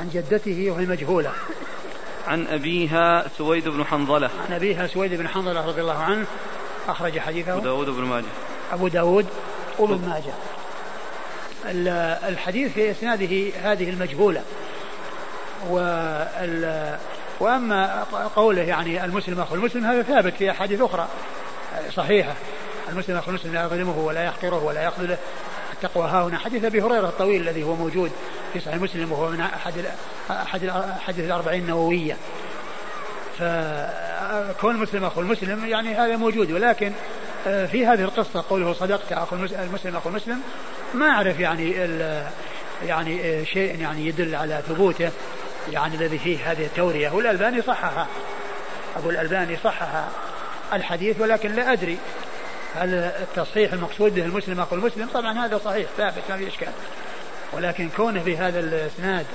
عن جدته وهي مجهولة. عن أبيها سويد بن حنظلة. عن أبيها سويد بن حنظلة رضي الله عنه. أخرج حديثه. أبو داود بن ماجه. أبو داود وابن ماجه. الحديث في إسناده هذه المجهولة. وال وأما قوله يعني المسلم أخو المسلم هذا ثابت في أحاديث أخرى صحيحة. المسلم أخو المسلم لا يظلمه ولا يحقره ولا يخذله التقوى ها هنا. حديث أبي هريرة الطويل الذي هو موجود. في صحيح مسلم وهو من أحد أحد أحاديث الأربعين النووية فكون المسلم أخو المسلم يعني هذا موجود ولكن آه، في هذه القصة قوله صدقت أخو المسلم أخو المسلم ما أعرف يعني يعني آه، شيء يعني يدل على ثبوته يعني الذي فيه هذه التورية. والألباني صحها أبو الألباني صحها الحديث ولكن لا أدري هل التصحيح المقصود به المسلم أخو المسلم. طبعا هذا صحيح ثابت ما في إشكال. ولكن كونه بهذا الإسناد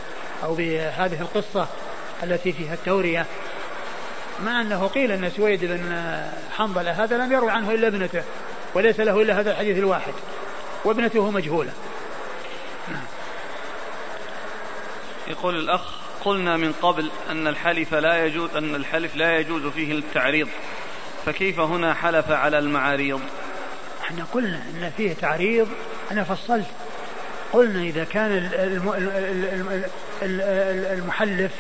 أو بهذه القصة التي فيها التورية مع أنه قيل أن سويد بن حنظلة هذا لم يروي عنه إلا ابنته وليس له إلا هذا الحديث الواحد وابنته مجهولة نعم. يقول الأخ قلنا من قبل أن الحلف لا يجوز أن الحلف لا يجوز فيه التعريض فكيف هنا حلف على المعاريض؟ إحنا قلنا إن فيه تعريض أنا فصلت قلنا إذا كان المحلف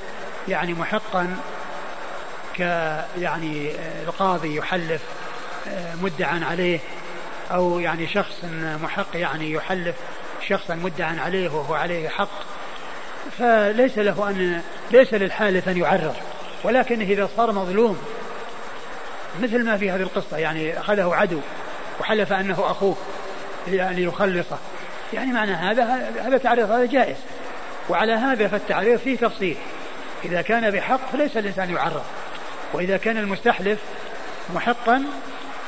يعني محقا ك يعني القاضي يحلف آه، مدعا عليه أو يعني شخص محق يعني يحلف شخصا مدعا عليه وهو عليه حق فليس له أن ليس للحالف أن يعرض. ولكن إذا صار مظلوم مثل ما في هذه القصة يعني أخذه عدو وحلف أنه أخوه ليخلصه يعني معنى هذا هذا تعريض هذا جائز. وعلى هذا فالتعريض فيه تفصيل. إذا كان بحق فليس الإنسان يعرض. وإذا كان المستحلف محقا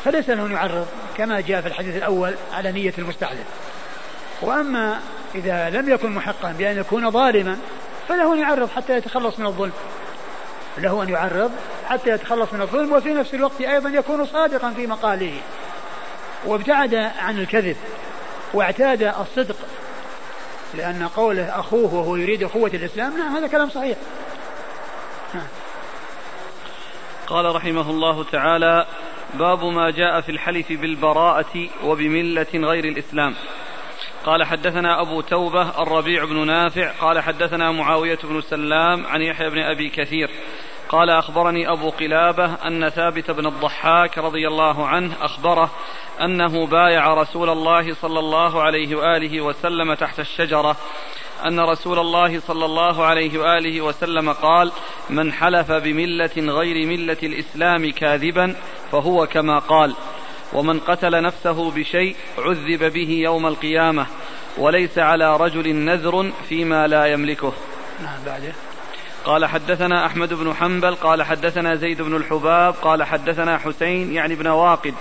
فليس له يعرض كما جاء في الحديث الأول على نية المستحلف. وأما إذا لم يكن محقا بأن يكون ظالما فله أن يعرض حتى يتخلص من الظلم. له أن يعرض حتى يتخلص من الظلم وفي نفس الوقت أيضا يكون صادقا في مقاله. وابتعد عن الكذب. واعتاد الصدق لأن قوله أخوه وهو يريد أخوة الإسلام نعم هذا كلام صحيح. قال رحمه الله تعالى باب ما جاء في الحلف بالبراءة وبملة غير الإسلام. قال حدثنا أبو توبة الربيع بن نافع قال حدثنا معاوية بن سلام عن يحيى بن أبي كثير قال أخبرني أبو قلابة أن ثابت بن الضحاك رضي الله عنه أخبره أنه بايع رسول الله صلى الله عليه وآله وسلم تحت الشجرة. أن رسول الله صلى الله عليه وآله وسلم قال من حلف بملة غير ملة الإسلام كاذبا فهو كما قال ومن قتل نفسه بشيء عذب به يوم القيامة وليس على رجل نذر فيما لا يملكه نعم قال حدثنا أحمد بن حنبل قال حدثنا زيد بن الحباب قال حدثنا حسين يعني بن واقد.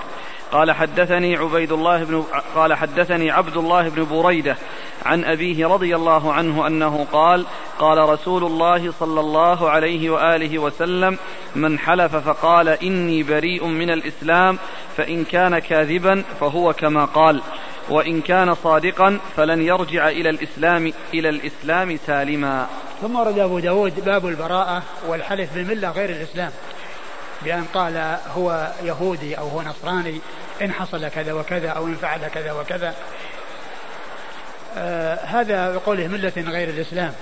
قال حدثني عبيد الله بن قال حدثني عبد الله بن بريدة عن أبيه رضي الله عنه أنه قال قال رسول الله صلى الله عليه وآله وسلم من حلف فقال إني بريء من الإسلام فإن كان كاذبا فهو كما قال وإن كان صادقا فلن يرجع إلى الإسلام إلى الإسلام سالما. ثم ورد أبو داود باب البراءة والحلف بالملة غير الإسلام بأن قال هو يهودي أو هو نصراني إن حصل كذا وكذا أو إن فعل كذا وكذا. آه هذا بقوله ملة غير الإسلام.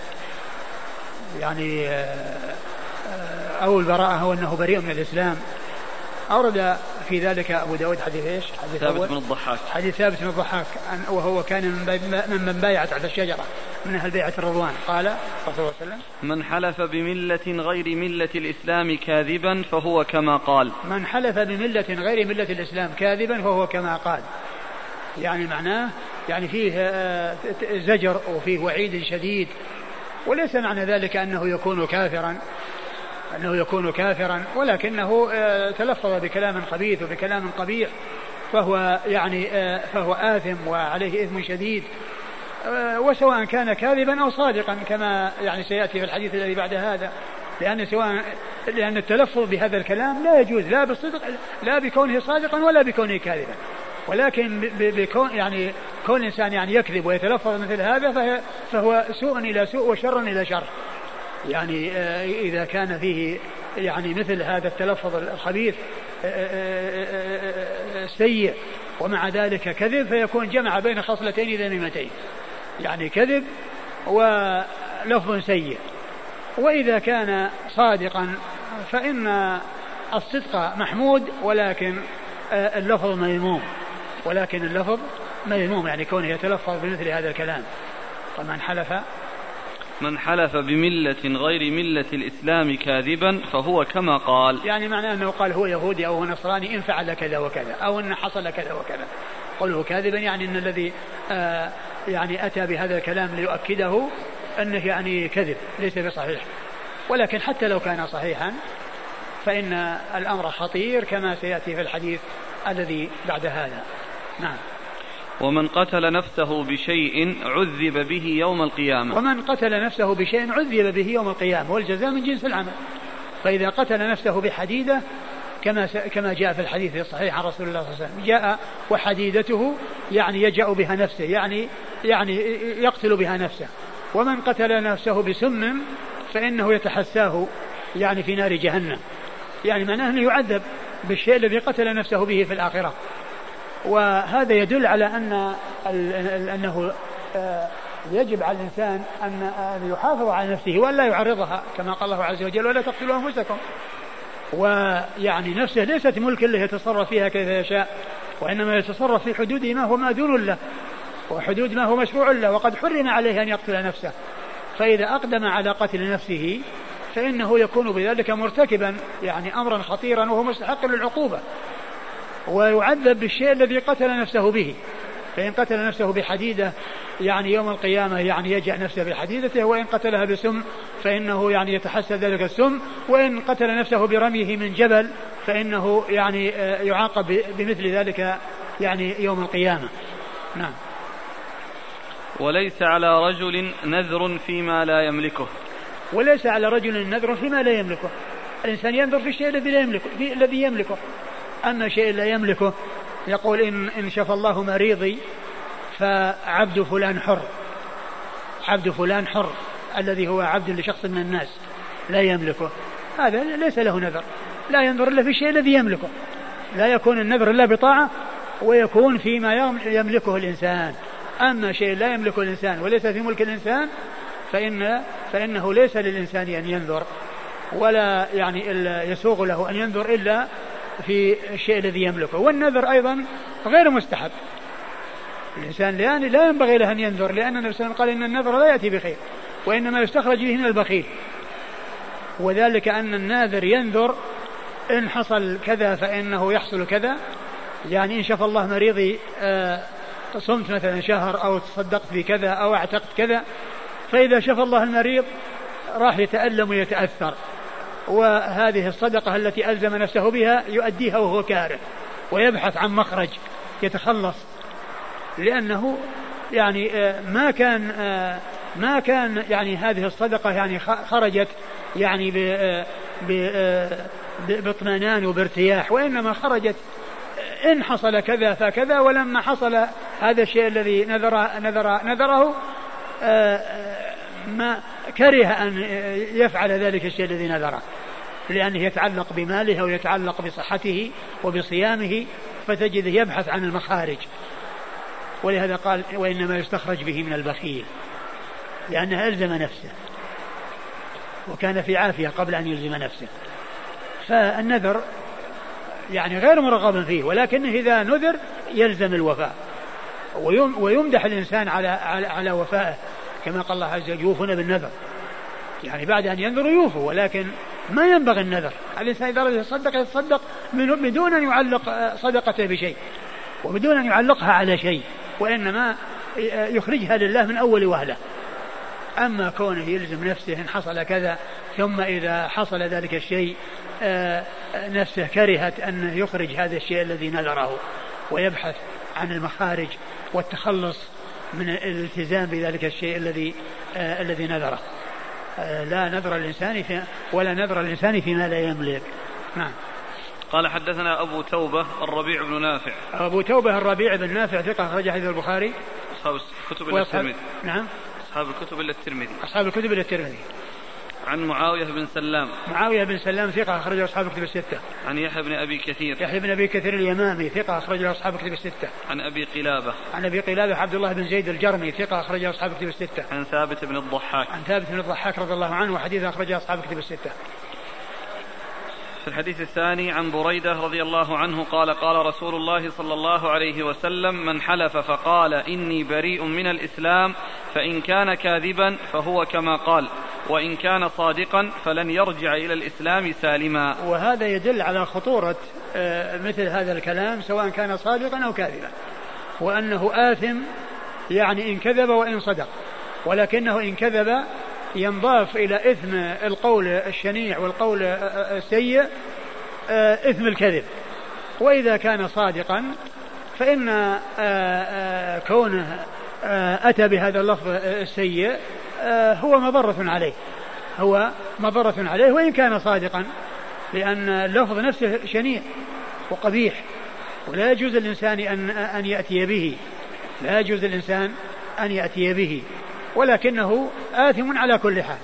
يعني آه, آه، أو البراءة هو أنه بريء من الإسلام. أورد في ذلك أبو داود حديث إيش؟ حديث ثابت بن الضحاك. حديث ثابت بن الضحاك وهو كان من من بايع تحت الشجرة من أهل بيعة الرضوان. قال صلى الله عليه وسلم من حلف بملة غير ملة الإسلام كاذبا فهو كما قال. من حلف بملة غير ملة الإسلام كاذبا فهو كما قال. يعني معناه يعني فيه آه، زجر وفيه وعيد شديد. وليس معنى ذلك أنه يكون كافرا. أنه يكون كافرا ولكنه آه، تلفظ بكلام خبيث وبكلام قبيح فهو يعني آه، فهو آثم وعليه إثم شديد آه، وسواء كان كاذبا أو صادقا كما يعني سيأتي في الحديث الذي بعد هذا لأن سواء لأن التلفظ بهذا الكلام لا يجوز لا بالصدق لا بكونه صادقا ولا بكونه كاذبا. ولكن بكون يعني كون الإنسان يعني يكذب ويتلفظ مثل هذا فهو سوء إلى سوء وشر إلى شر. يعني آه، إذا كان فيه يعني مثل هذا التلفظ الخبيث سيء ومع ذلك كذب فيكون جمع بين خصلتين ذميمتين يعني كذب ولفظ سيء. وإذا كان صادقا فإن الصدق محمود ولكن اللفظ مذموم. ولكن اللفظ مذموم يعني كونه يتلفظ بمثل هذا الكلام. فمن حلف من حلف بملة غير ملة الإسلام كاذبا فهو كما قال. يعني معناه أنه قال هو يهودي أو هو نصراني إن فعل كذا وكذا أو أن حصل كذا وكذا. قوله كاذبا يعني أن الذي آه يعني أتى بهذا الكلام ليؤكده أنه يعني كذب ليس بصحيح. ولكن حتى لو كان صحيحا فإن الأمر خطير كما سيأتي في الحديث الذي بعد هذا. نعم. ومن قتل نفسه بشيء عذب به يوم القيامة. ومن قتل نفسه بشيء عذب به يوم القيامة والجزاء من جنس العمل. فإذا قتل نفسه بحديدة كما كما جاء في الحديث الصحيح عن رسول الله صلى الله عليه وسلم جاء وحديدته يعني يجأ بها نفسه يعني يعني يقتل بها نفسه. ومن قتل نفسه بسم فإنه يتحساه يعني في نار جهنم. يعني معناه أنه يعذب بالشيء الذي قتل نفسه به في الآخرة. وهذا يدل على أن أنه آه، يجب على الإنسان أن يحافظ على نفسه وأن لا يعرضها كما قال الله عز وجل ولا تقتلوا أنفسكم. ويعني نفسه ليست ملك له يتصرف فيها كيف يشاء وإنما يتصرف في حدود ما هو مأذون له وحدود ما هو مشروع له وقد حرم عليه أن يقتل نفسه. فإذا أقدم على قتل نفسه فإنه يكون بذلك مرتكبا يعني أمرا خطيرا وهو مستحق للعقوبة. ويعذب بالشيء الذي قتل نفسه به. فإن قتل نفسه بحديدة يعني يوم القيامة يعني يجع نفسه بحديدته وإن قتلها بسم فإنه يعني يتحسى ذلك السم. وإن قتل نفسه برميه من جبل فإنه يعني آه، يعاقب بمثل ذلك يعني يوم القيامة. نعم. وليس على رجل نذر فيما لا يملكه. وليس على رجل نذر فيما لا يملكه. الإنسان ينذر في الشيء الذي لا يملكه الذي يملكه. أما شيء لا يملكه. يقول إن, إن شفى الله مريضي فعبد فلان حر. عبد فلان حر الذي هو عبد لشخص من الناس لا يملكه. هذا ليس له نذر. لا ينظر إلا في الشيء الذي يملكه. لا يكون النذر إلا بطاعة ويكون فيما يملكه الإنسان. أما شيء لا يملكه الإنسان وليس في ملك الإنسان فإن فإنه ليس للإنسان أن ينذر ولا يعني يسوغ له أن ينذر إلا في الشيء الذي يملكه. والنذر أيضا غير مستحب. الإنسان يعني لا ينبغي له أن ينذر لأن النبي صلى الله عليه وسلم قال إن النذر لا يأتي بخير وإنما يستخرج به من البخيل. وذلك أن الناذر ينذر إن حصل كذا فإنه يحصل كذا. يعني إن شفى الله مريضي آه صمت مثلا شهر أو تصدقت بكذا أو اعتقت كذا فإذا شفى الله المريض راح يتألم ويتأثر. وهذه الصدقة التي ألزم نفسه بها يؤديها وهو كاره ويبحث عن مخرج يتخلص. لأنه يعني آه، ما كان آه، ما كان يعني هذه الصدقة يعني خرجت يعني آه، باطمئنان وبارتياح وإنما خرجت إن حصل كذا فكذا ولما حصل هذا الشيء الذي نذر نذر نذره ما كره أن يفعل ذلك الشيء الذي نذره. لأنه يتعلق بماله أو يتعلق بصحته وبصيامه فتجده يبحث عن المخارج. ولهذا قال وإنما يستخرج به من البخيل لأنه ألزم نفسه وكان في عافية قبل أن يلزم نفسه. فالنذر يعني غير مرغب فيه ولكنه إذا نذر يلزم الوفاء ويمدح الإنسان على على, على وفائه. كما قال الله عز وجل يوفون بالنذر. يعني بعد أن ينذروا يوفوا ولكن ما ينبغي النذر. الإنسان إذا أراد يتصدق يتصدق بدون أن يعلق صدقته بشيء وبدون أن يعلقها على شيء وإنما يخرجها لله من أول وهلة. أما كونه يلزم نفسه إن حصل كذا ثم إذا حصل ذلك الشيء آه، نفسه كرهت أن يخرج هذا الشيء الذي نذره ويبحث عن المخارج والتخلص من الالتزام بذلك الشيء الذي آه الذي نذره. آه لا نذر الإنسان في ولا نذر الإنسان فيما لا يملك. نعم. قال حدثنا أبو توبة الربيع بن نافع. أبو توبة الربيع بن نافع ثقة أخرج حديث البخاري. أصحاب الكتب إلا الترمذي. نعم. أصحاب الكتب إلا الترمذي. أصحاب الكتب إلا الترمذي. عن معاوية بن سلام. معاوية بن سلام ثقة أخرجه أصحاب كتب الستة. عن يحيى بن أبي كثير. يحيى بن أبي كثير اليمامي ثقة أخرجه أصحاب كتب الستة. عن أبي قلابة. عن أبي قلابة عبد الله بن زيد الجرمي ثقة أخرجه أصحاب كتب الستة. عن ثابت بن الضحاك. عن ثابت بن الضحاك رضي الله عنه وحديث أخرجه أصحاب كتب الستة. في الحديث الثاني عن بريدة رضي الله عنه قال قال رسول الله صلى الله عليه وسلم من حلف فقال إني بريء من الإسلام فإن كان كاذبا فهو كما قال وإن كان صادقا فلن يرجع إلى الإسلام سالما. وهذا يدل على خطورة آه، مثل هذا الكلام سواء كان صادقا أو كاذبا وأنه آثم يعني إن كذب وإن صدق ولكنه إن كذب ينضاف إلى إثم القول الشنيع والقول السيء آه، إثم الكذب. وإذا كان صادقا فإن آه، آه، كونه أتى بهذا اللفظ السيء هو مضرة عليه. هو مضرة عليه وإن كان صادقا لأن اللفظ نفسه شنيع وقبيح. ولا يجوز للإنسان أن أن يأتي به. لا يجوز للإنسان أن يأتي به. ولكنه آثم على كل حال.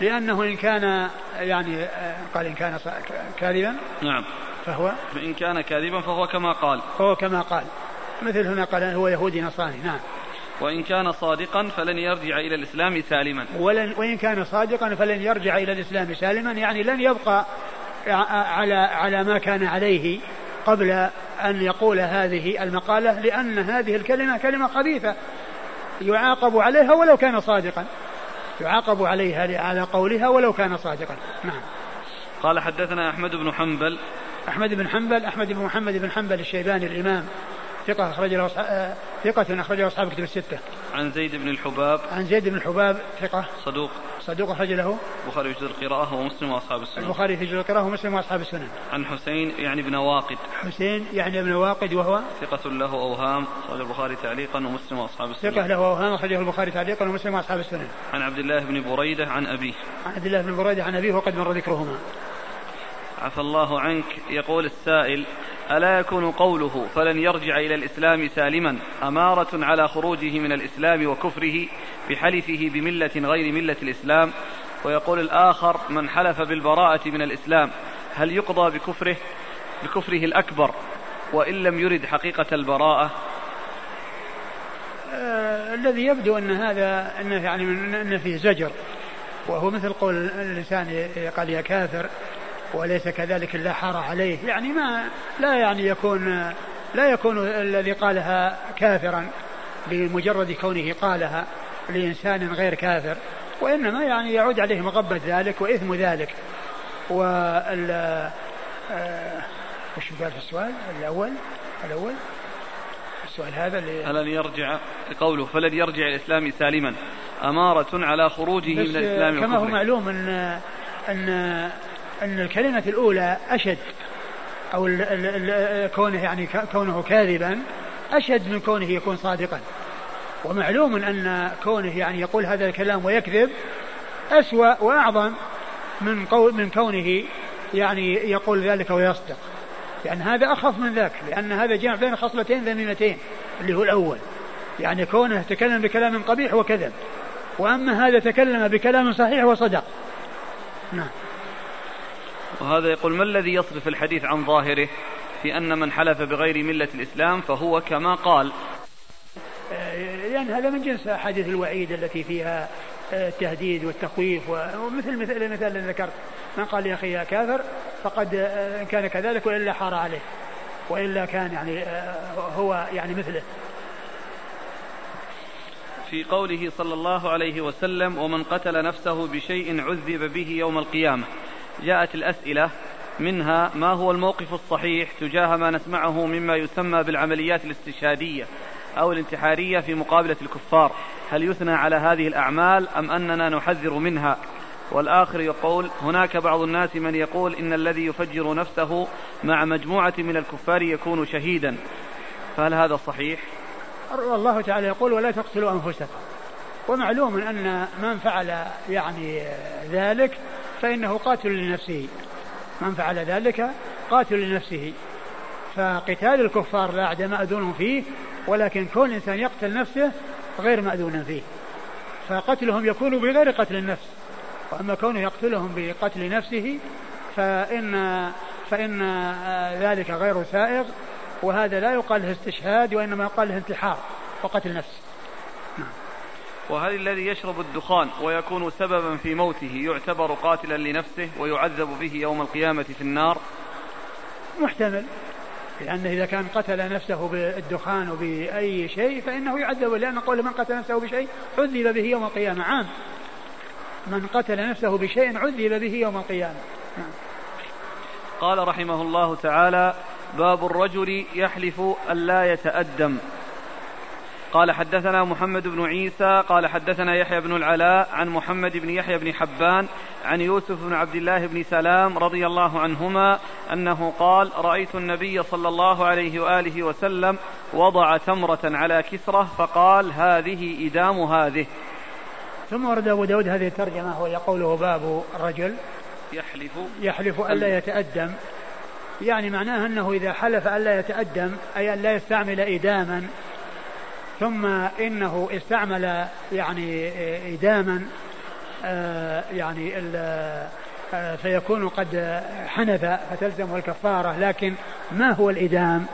لأنه إن كان يعني قال إن كان كاذبا نعم. فهو إن كان كاذبا فهو كما قال. فهو كما قال. مثل هنا قال هو يهودي نصراني. نعم. وإن كان صادقا فلن يرجع إلى الإسلام سالما. ولن وإن كان صادقا فلن يرجع إلى الإسلام سالما يعني لن يبقى على على ما كان عليه قبل أن يقول هذه المقالة لأن هذه الكلمة كلمة خبيثة. يعاقب عليها ولو كان صادقا. يعاقب عليها على قولها ولو كان صادقا. نعم. قال حدثنا أحمد بن حنبل. أحمد بن حنبل أحمد بن محمد بن حنبل الشيباني الإمام. ثقة أخرج له آه، ثقة أخرج له أصحاب كتب الستة. عن زيد بن الحباب. عن زيد بن الحباب ثقة. صدوق. صدوق أخرج له. البخاري في القراءة ومسلم وأصحاب السنن. البخاري في القراءة ومسلم وأصحاب السنن. عن حسين يعني بن واقد. حسين يعني ابن واقد وهو ثقة له أوهام أخرج البخاري تعليقا ومسلم وأصحاب السنن. ثقة له أوهام أخرجه البخاري تعليقا ومسلم وأصحاب السنن. عن عبد الله بن بريدة عن أبيه. عن عبد الله بن بريدة عن أبيه وقد مر ذكرهما. عفى الله عنك يقول السائل ألا يكون قوله فلن يرجع إلى الإسلام سالما أمارة على خروجه من الإسلام وكفره بحلفه بملة غير ملة الإسلام؟ ويقول الآخر من حلف بالبراءة من الإسلام هل يقضى بكفره؟ بكفره الأكبر وإن لم يرد حقيقة البراءة؟ آه الذي يبدو أن هذا أنه يعني أن فيه زجر وهو مثل قول الإنسان قال يا كافر وليس كذلك لا حار عليه. يعني ما لا يعني يكون لا يكون الذي قالها كافرا بمجرد كونه قالها لإنسان غير كافر وإنما يعني يعود عليه مغبة ذلك وإثم ذلك. وال آه، وش قال في السؤال الأول؟ الأول؟ السؤال هذا اللي فلن يرجع قوله فلن يرجع الإسلام سالما أمارة على خروجه من الإسلام كما هو معلوم أن أن أن الكلمة الأولى أشد أو ال ال كونه يعني كونه كاذبا أشد من كونه يكون صادقا. ومعلوم أن كونه يعني يقول هذا الكلام ويكذب أسوأ وأعظم من قول من كونه يعني يقول ذلك ويصدق. يعني هذا أخف من ذاك لأن هذا جمع بين خصلتين ذميمتين اللي هو الأول. يعني كونه تكلم بكلام قبيح وكذب وأما هذا تكلم بكلام صحيح وصدق. نعم. وهذا يقول ما الذي يصرف الحديث عن ظاهره في أن من حلف بغير ملة الإسلام فهو كما قال؟ لأن يعني هذا من جنس أحاديث الوعيد التي فيها آه، التهديد والتخويف ومثل مثل المثال الذي ذكرت. من قال يا أخي يا كافر فقد آه، إن كان كذلك وإلا حار عليه وإلا كان يعني آه، هو يعني مثله. في قوله صلى الله عليه وسلم ومن قتل نفسه بشيء عذب به يوم القيامة. جاءت الأسئلة منها ما هو الموقف الصحيح تجاه ما نسمعه مما يسمى بالعمليات الاستشهادية أو الانتحارية في مقابلة الكفار. هل يثنى على هذه الأعمال أم أننا نحذر منها؟ والآخر يقول هناك بعض الناس من يقول إن الذي يفجر نفسه مع مجموعة من الكفار يكون شهيدا. فهل هذا صحيح؟ الله تعالى يقول ولا تقتلوا أنفسكم. ومعلوم أن من فعل يعني ذلك فإنه قاتل لنفسه. من فعل ذلك قاتل لنفسه. فقتال الكفار لا أعدى مأذون فيه ولكن كون الإنسان يقتل نفسه غير مأذون فيه. فقتلهم يكون بغير قتل النفس. وأما كونه يقتلهم بقتل نفسه فإن فإن ذلك غير سائغ وهذا لا يقال له استشهاد وإنما يقال له انتحار وقتل نفس. وهل الذي يشرب الدخان ويكون سببا في موته يعتبر قاتلا لنفسه ويعذب به يوم القيامة في النار؟ محتمل لأنه إذا كان قتل نفسه بالدخان وبأي شيء فإنه يعذب لأن قول من قتل نفسه بشيء عذب به يوم القيامة عام. من قتل نفسه بشيء عذب به يوم القيامة. نعم. قال رحمه الله تعالى باب الرجل يحلف ألا يتأدم. قال حدثنا محمد بن عيسى قال حدثنا يحيى بن العلاء عن محمد بن يحيى بن حبان عن يوسف بن عبد الله بن سلام رضي الله عنهما أنه قال رأيت النبي صلى الله عليه وآله وسلم وضع تمرة على كسرة فقال هذه إدام هذه. ثم ورد أبو داود هذه الترجمة وهي قوله باب الرجل. يحلف يحلف الا يتأدم. يعني معناه أنه إذا حلف الا يتأدم أي أن لا يستعمل إداما ثم إنه استعمل يعني إداما آه، يعني آه، فيكون قد حنث فتلزمه الكفارة لكن ما هو الإدام؟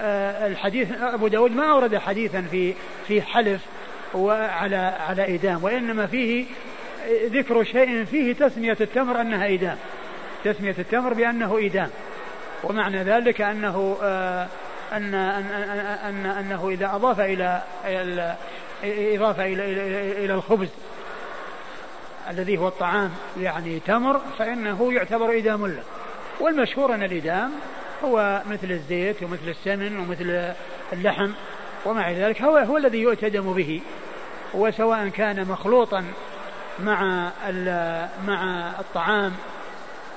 آه، الحديث أبو داود ما أورد حديثا في في حلف وعلى على إدام وإنما فيه ذكر شيء فيه تسمية التمر أنها إدام. تسمية التمر بأنه إدام. ومعنى ذلك أنه أن أن أن أنه إذا أضاف إلى إضافة إلى إلى إلى الخبز الذي هو الطعام يعني تمر فإنه يعتبر إدام له. والمشهور أن الإدام هو مثل الزيت ومثل السمن ومثل اللحم ومع ذلك هو هو الذي يؤتدم به. وسواء كان مخلوطا مع مع الطعام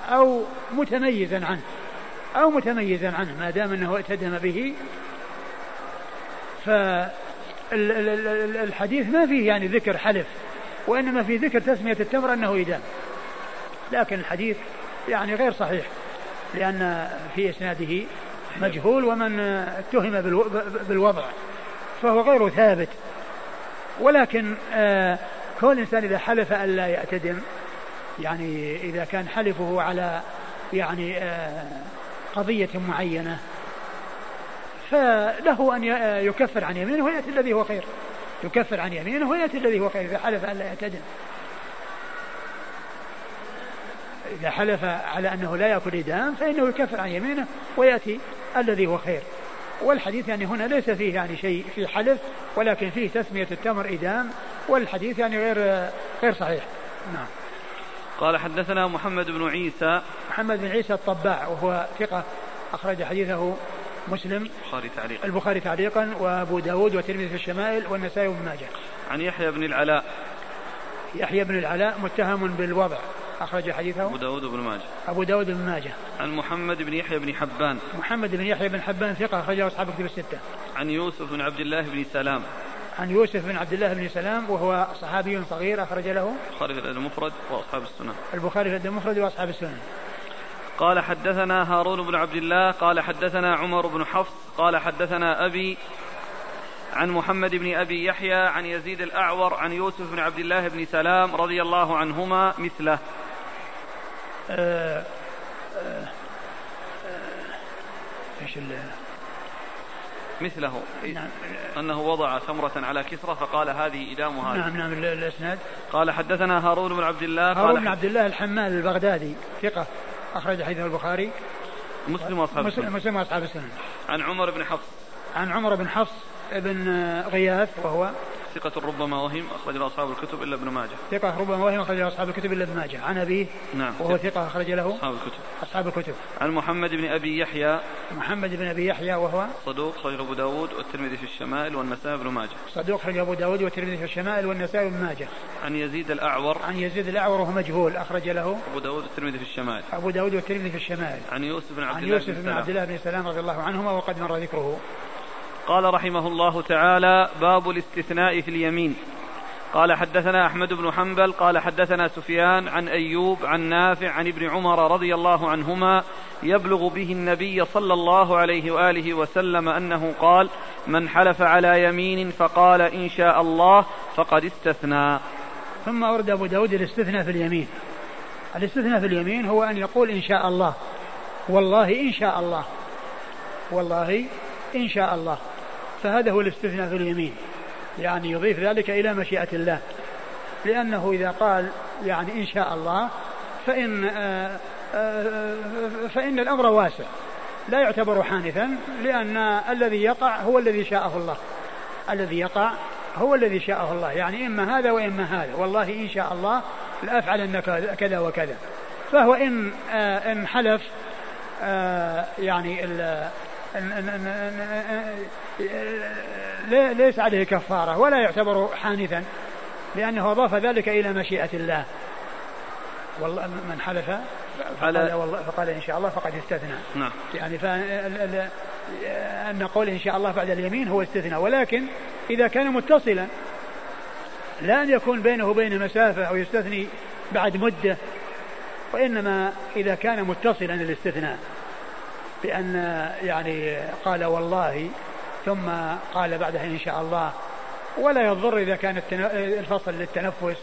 أو متميزا عنه. أو متميزا عنه ما دام أنه ائتدم به. فالحديث ما فيه يعني ذكر حلف وإنما في ذكر تسمية التمر أنه إدام. لكن الحديث يعني غير صحيح لأن في إسناده مجهول ومن اتهم بالوضع فهو غير ثابت. ولكن آه، كون الإنسان إذا حلف ألا يعتدم يعني إذا كان حلفه على يعني آه، قضية معينة فله أن يكفر عن يمينه ويأتي الذي هو خير. يكفر عن يمينه ويأتي الذي هو خير إذا حلف أن لا يعتدم إذا حلف على أنه لا يأكل إدام فإنه يكفر عن يمينه ويأتي الذي هو خير. والحديث يعني هنا ليس فيه يعني شيء في حلف ولكن فيه تسمية التمر إدام والحديث يعني غير غير صحيح. نعم. قال حدثنا محمد بن عيسى. محمد بن عيسى الطباع وهو ثقة أخرج حديثه مسلم. البخاري تعليقا. البخاري تعليقا وأبو داود والترمذي في الشمائل والنسائي وابن ماجه. عن يحيى بن العلاء. يحيى بن العلاء متهم بالوضع أخرج حديثه. أبو داود بن ماجه. أبو داود بن ماجه. عن محمد بن يحيى بن حبان. محمد بن يحيى بن حبان ثقة أخرجه أصحاب كتب الستة. عن يوسف بن عبد الله بن سلام. عن يوسف بن عبد الله بن سلام وهو صحابي صغير أخرج له. البخاري في المفرد وأصحاب السنن البخاري في المفرد وأصحاب السنن قال حدثنا هارون بن عبد الله قال حدثنا عمر بن حفص قال حدثنا أبي عن محمد بن أبي يحيى عن يزيد الأعور عن يوسف بن عبد الله بن سلام رضي الله عنهما مثله. آه، آه، إيش مثله. نعم. أنه وضع تمرة على كسرة فقال هذه إدام هذه نعم نعم الإسناد قال حدثنا هارون بن عبد الله هارون بن عبد الله الحمال البغدادي ثقة أخرج حديث البخاري. مسلم وأصحاب السنن. مسلم وأصحاب السنن. عن عمر بن حفص. عن عمر بن حفص بن غياث وهو ثقة ربما وهم أخرج له أصحاب الكتب إلا ابن ماجه. ثقة ربما وهم أخرج له أصحاب الكتب إلا ابن ماجه. عن أبيه نعم. وهو ثقة أخرج له أصحاب الكتب. أصحاب الكتب. عن محمد بن أبي يحيى. محمد بن أبي يحيى وهو صدوق أخرج أبو داود والترمذي في الشمائل والنسائي بن ماجه. صدوق أخرج أبو داود والترمذي في الشمائل والنسائي بن ماجه. عن يزيد الأعور. عن يزيد الأعور وهو مجهول أخرج له أبو داود والترمذي في الشمائل. أبو داود والترمذي في الشمائل. عن يوسف بن عبد الله عن يوسف بن عبد الله بن سلام رضي الله عنهما وقد مر ذكره. قال رحمه الله تعالى باب الاستثناء في اليمين. قال حدثنا أحمد بن حنبل قال حدثنا سفيان عن أيوب عن نافع عن ابن عمر رضي الله عنهما يبلغ به النبي صلى الله عليه وآله وسلم أنه قال من حلف على يمين فقال إن شاء الله فقد استثنى ثم أورد أبو داود الاستثناء في اليمين. الاستثناء في اليمين هو أن يقول إن شاء الله. والله إن شاء الله. والله إن شاء الله. فهذا هو الاستثناء في اليمين. يعني يضيف ذلك إلى مشيئة الله. لأنه إذا قال يعني إن شاء الله فإن آه، آه، فإن الأمر واسع. لا يعتبر حانثا لأن الذي يقع هو الذي شاءه الله. الذي يقع هو الذي شاءه الله. يعني إما هذا وإما هذا. والله إن شاء الله لأفعلن كذا وكذا. فهو إن آه، إن حلف يعني ليس عليه كفارة ولا يعتبر حانثا لأنه أضاف ذلك إلى مشيئة الله والله من حلف فقال, والله فقال إن شاء الله فقد استثنى نعم يعني أن قول إن شاء الله بعد اليمين هو استثناء ولكن إذا كان متصلا لا أن يكون بينه وبين مسافة أو يستثني بعد مدة وإنما إذا كان متصلا الاستثناء بأن يعني قال والله ثم قال بعدها إن شاء الله ولا يضر إذا كان الفصل للتنفس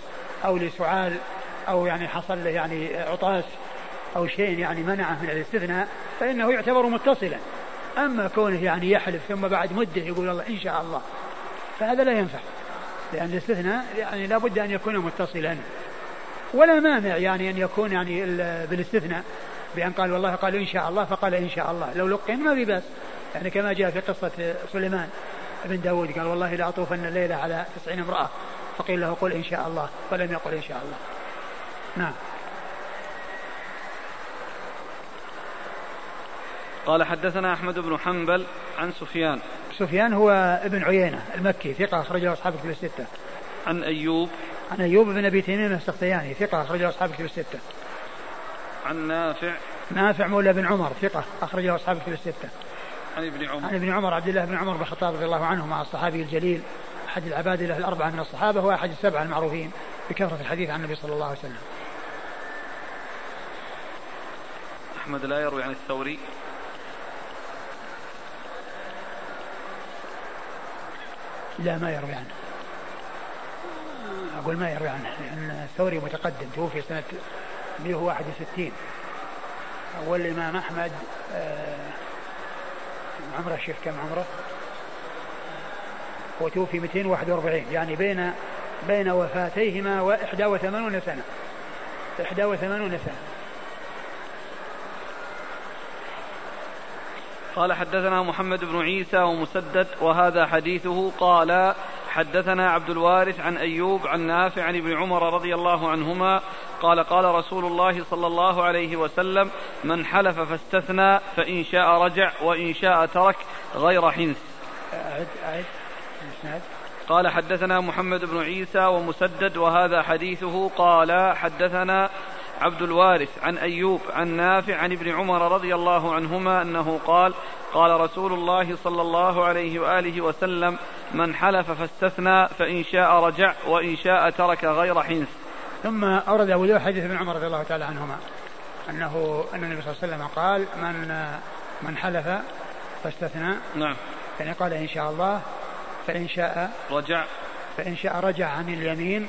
أو لسعال أو يعني حصل له يعني عطاس أو شيء يعني منعه من الاستثناء فإنه يعتبر متصلا. أما كونه يعني يحلف ثم بعد مدة يقول الله إن شاء الله فهذا لا ينفع لأن الاستثناء يعني لابد أن يكون متصلا. ولا مانع يعني أن يكون يعني بالإستثناء. بأن قال والله قال إن شاء الله فقال إن شاء الله. لو لقن ما في بأس. يعني كما جاء في قصة سليمان بن داود قال والله لأطوفن الليلة على تسعين امرأة. فقيل له قل إن شاء الله فلم يقل إن شاء الله. نعم. قال حدثنا أحمد بن حنبل عن سفيان. سفيان هو ابن عيينة المكي ثقة أخرجه أصحاب كتب الستة. عن أيوب. عن أيوب بن أبي تيمية السختياني ثقة أخرجه أصحاب كتب الستة. عن نافع. نافع مولى بن عمر ثقة أخرجه أصحاب كتب الستة. عن ابن عمر. عن ابن عمر عبد الله بن عمر بن الخطاب رضي الله عنه مع الصحابي الجليل أحد العبادلة الأربعة من الصحابة وأحد السبعة المعروفين بكثرة الحديث عن النبي صلى الله عليه وسلم. أحمد لا يروي عن الثوري. لا ما يروي عنه. أقول ما يروي عنه لأن الثوري متقدم توفي سنة 161 والإمام أحمد آه، عمرة الشيخ كم عمرة؟ وتوفي 241 يعني بين بين وفاتيهما 81 سنة. 81 سنة. قال حدثنا محمد بن عيسى ومسدد وهذا حديثه قال حدثنا عبد الوارث عن أيوب عن نافع عن ابن عمر رضي الله عنهما قال قال رسول الله صلى الله عليه وسلم من حلف فاستثنى فإن شاء رجع وإن شاء ترك غير حنث. أعد أعد. قال حدثنا محمد بن عيسى ومسدد وهذا حديثه. قال حدثنا عبد الوارث عن أيوب عن نافع عن ابن عمر رضي الله عنهما أنه قال قال رسول الله صلى الله عليه وآله وسلم من حلف فاستثنى فإن شاء رجع وإن شاء ترك غير حنث. ثم أورد أبو داود حديث ابن عمر رضي الله تعالى عنهما أنه أن النبي صلى الله عليه وسلم قال من من حلف فاستثنى. نعم. يعني قال إن شاء الله فإن شاء رجع. فإن شاء رجع عن اليمين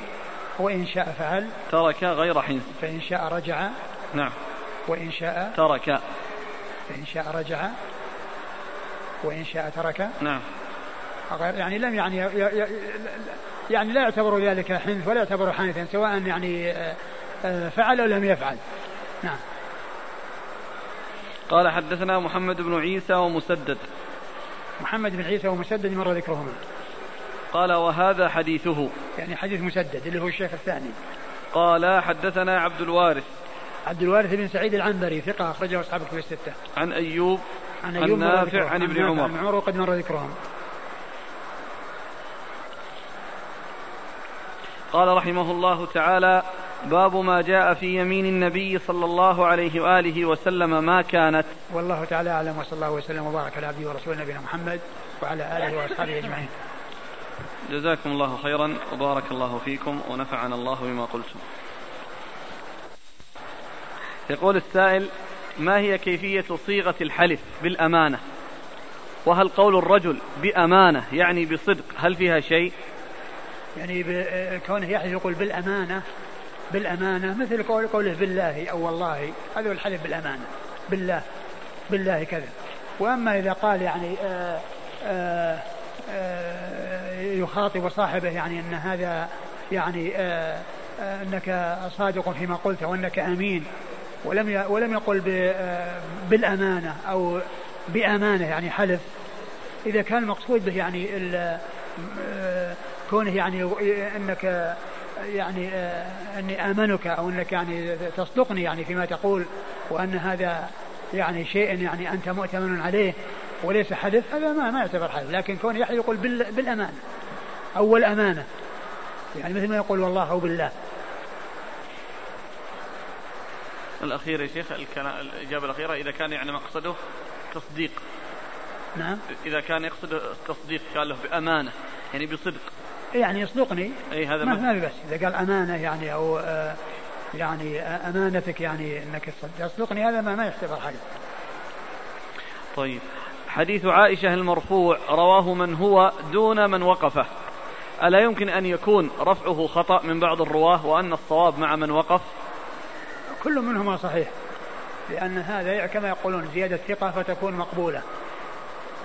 وإن شاء فعل. ترك غير حنث. فإن شاء رجع. نعم. وإن شاء ترك. فإن شاء رجع. وإن شاء ترك. نعم. يعني لم يعني يعني لا يعتبر ذلك حنث ولا يعتبر حنثا سواء يعني آه، آه، فعل أو لم يفعل. نعم. قال حدثنا محمد بن عيسى ومسدد. محمد بن عيسى ومسدد مر ذكرهما. قال وهذا حديثه. يعني حديث مسدد اللي هو الشيخ الثاني. قال حدثنا عبد الوارث. عبد الوارث بن سعيد العنبري ثقة أخرجه أصحاب الكتب الستة. عن أيوب عن أيوب عن نافع عن ابن عمر. عن عمر وقد مر ذكرهم قال رحمه الله تعالى باب ما جاء في يمين النبي صلى الله عليه وآله وسلم ما كانت. والله تعالى أعلم وصلى الله وسلم وبارك على عبده ورسوله نبينا محمد وعلى آله وأصحابه أجمعين. جزاكم الله خيرا وبارك الله فيكم ونفعنا الله بما قلتم. يقول السائل ما هي كيفية صيغة الحلف بالأمانة؟ وهل قول الرجل بأمانة يعني بصدق هل فيها شيء؟ يعني كونه يحلف يقول بالأمانة بالأمانة مثل قوله بالله أو والله هذا الحلف بالأمانة بالله بالله كذا. وأما إذا قال يعني آآ آآ آآ يخاطب صاحبه يعني أن هذا يعني آآ أنك صادق فيما قلت وأنك أمين ولم ولم يقل بالأمانة أو بأمانة يعني حلف. إذا كان المقصود به يعني كونه يعني أنك يعني أني آمنك أو أنك يعني تصدقني يعني فيما تقول وأن هذا يعني شيء يعني أنت مؤتمن عليه وليس حلف هذا ما ما يعتبر حلف. لكن كون يحلف يقول بالأمانة أو الأمانة يعني مثل ما يقول والله أو بالله. الأخير يا شيخ الإجابة الأخيرة إذا كان يعني مقصده تصديق. نعم. إذا كان يقصد التصديق قال له بأمانة يعني بصدق. يعني يصدقني؟ أي هذا ما, ما بس إذا قال أمانة يعني أو آه يعني أمانتك يعني أنك تصدقني هذا ما, ما يعتبر حديث طيب. حديث عائشة المرفوع رواه من هو دون من وقفه. ألا يمكن أن يكون رفعه خطأ من بعض الرواة وأن الصواب مع من وقف؟ كل منهما صحيح لأن هذا كما يقولون زيادة ثقة فتكون مقبولة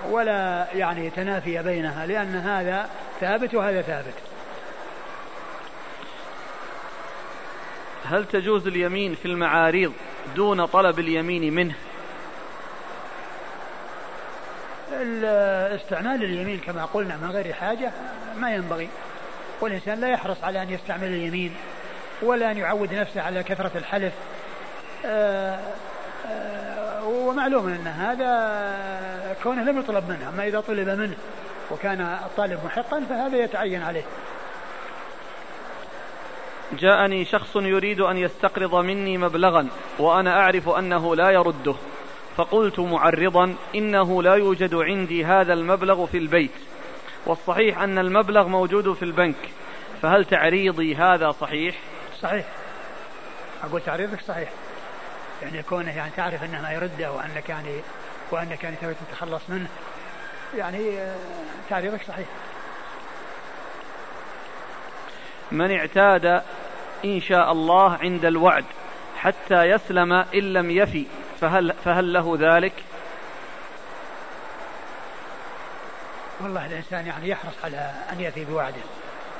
ولا يعني تنافي بينها لأن هذا ثابت وهذا ثابت. هل تجوز اليمين في المعاريض دون طلب اليمين منه؟ استعمال اليمين كما قلنا من غير حاجة ما ينبغي والإنسان لا يحرص على أن يستعمل اليمين. ولا أن يعود نفسه على كثرة الحلف. آه، آه، ومعلوم أن هذا كونه لم يطلب منه أما إذا طلب منه وكان الطالب محقا فهذا يتعين عليه. جاءني شخص يريد أن يستقرض مني مبلغا وأنا أعرف أنه لا يرده. فقلت معرضا إنه لا يوجد عندي هذا المبلغ في البيت. والصحيح أن المبلغ موجود في البنك. فهل تعريضي هذا صحيح؟ صحيح. أقول تعريضك صحيح. يعني كونه يعني تعرف أنه ما يرده وأنك يعني وأنك يعني تبي تتخلص منه يعني آه، تعريضك صحيح. من اعتاد إن شاء الله عند الوعد حتى يسلم إن لم يفي فهل, فهل له ذلك؟ والله الإنسان يعني يحرص على أن يفي بوعده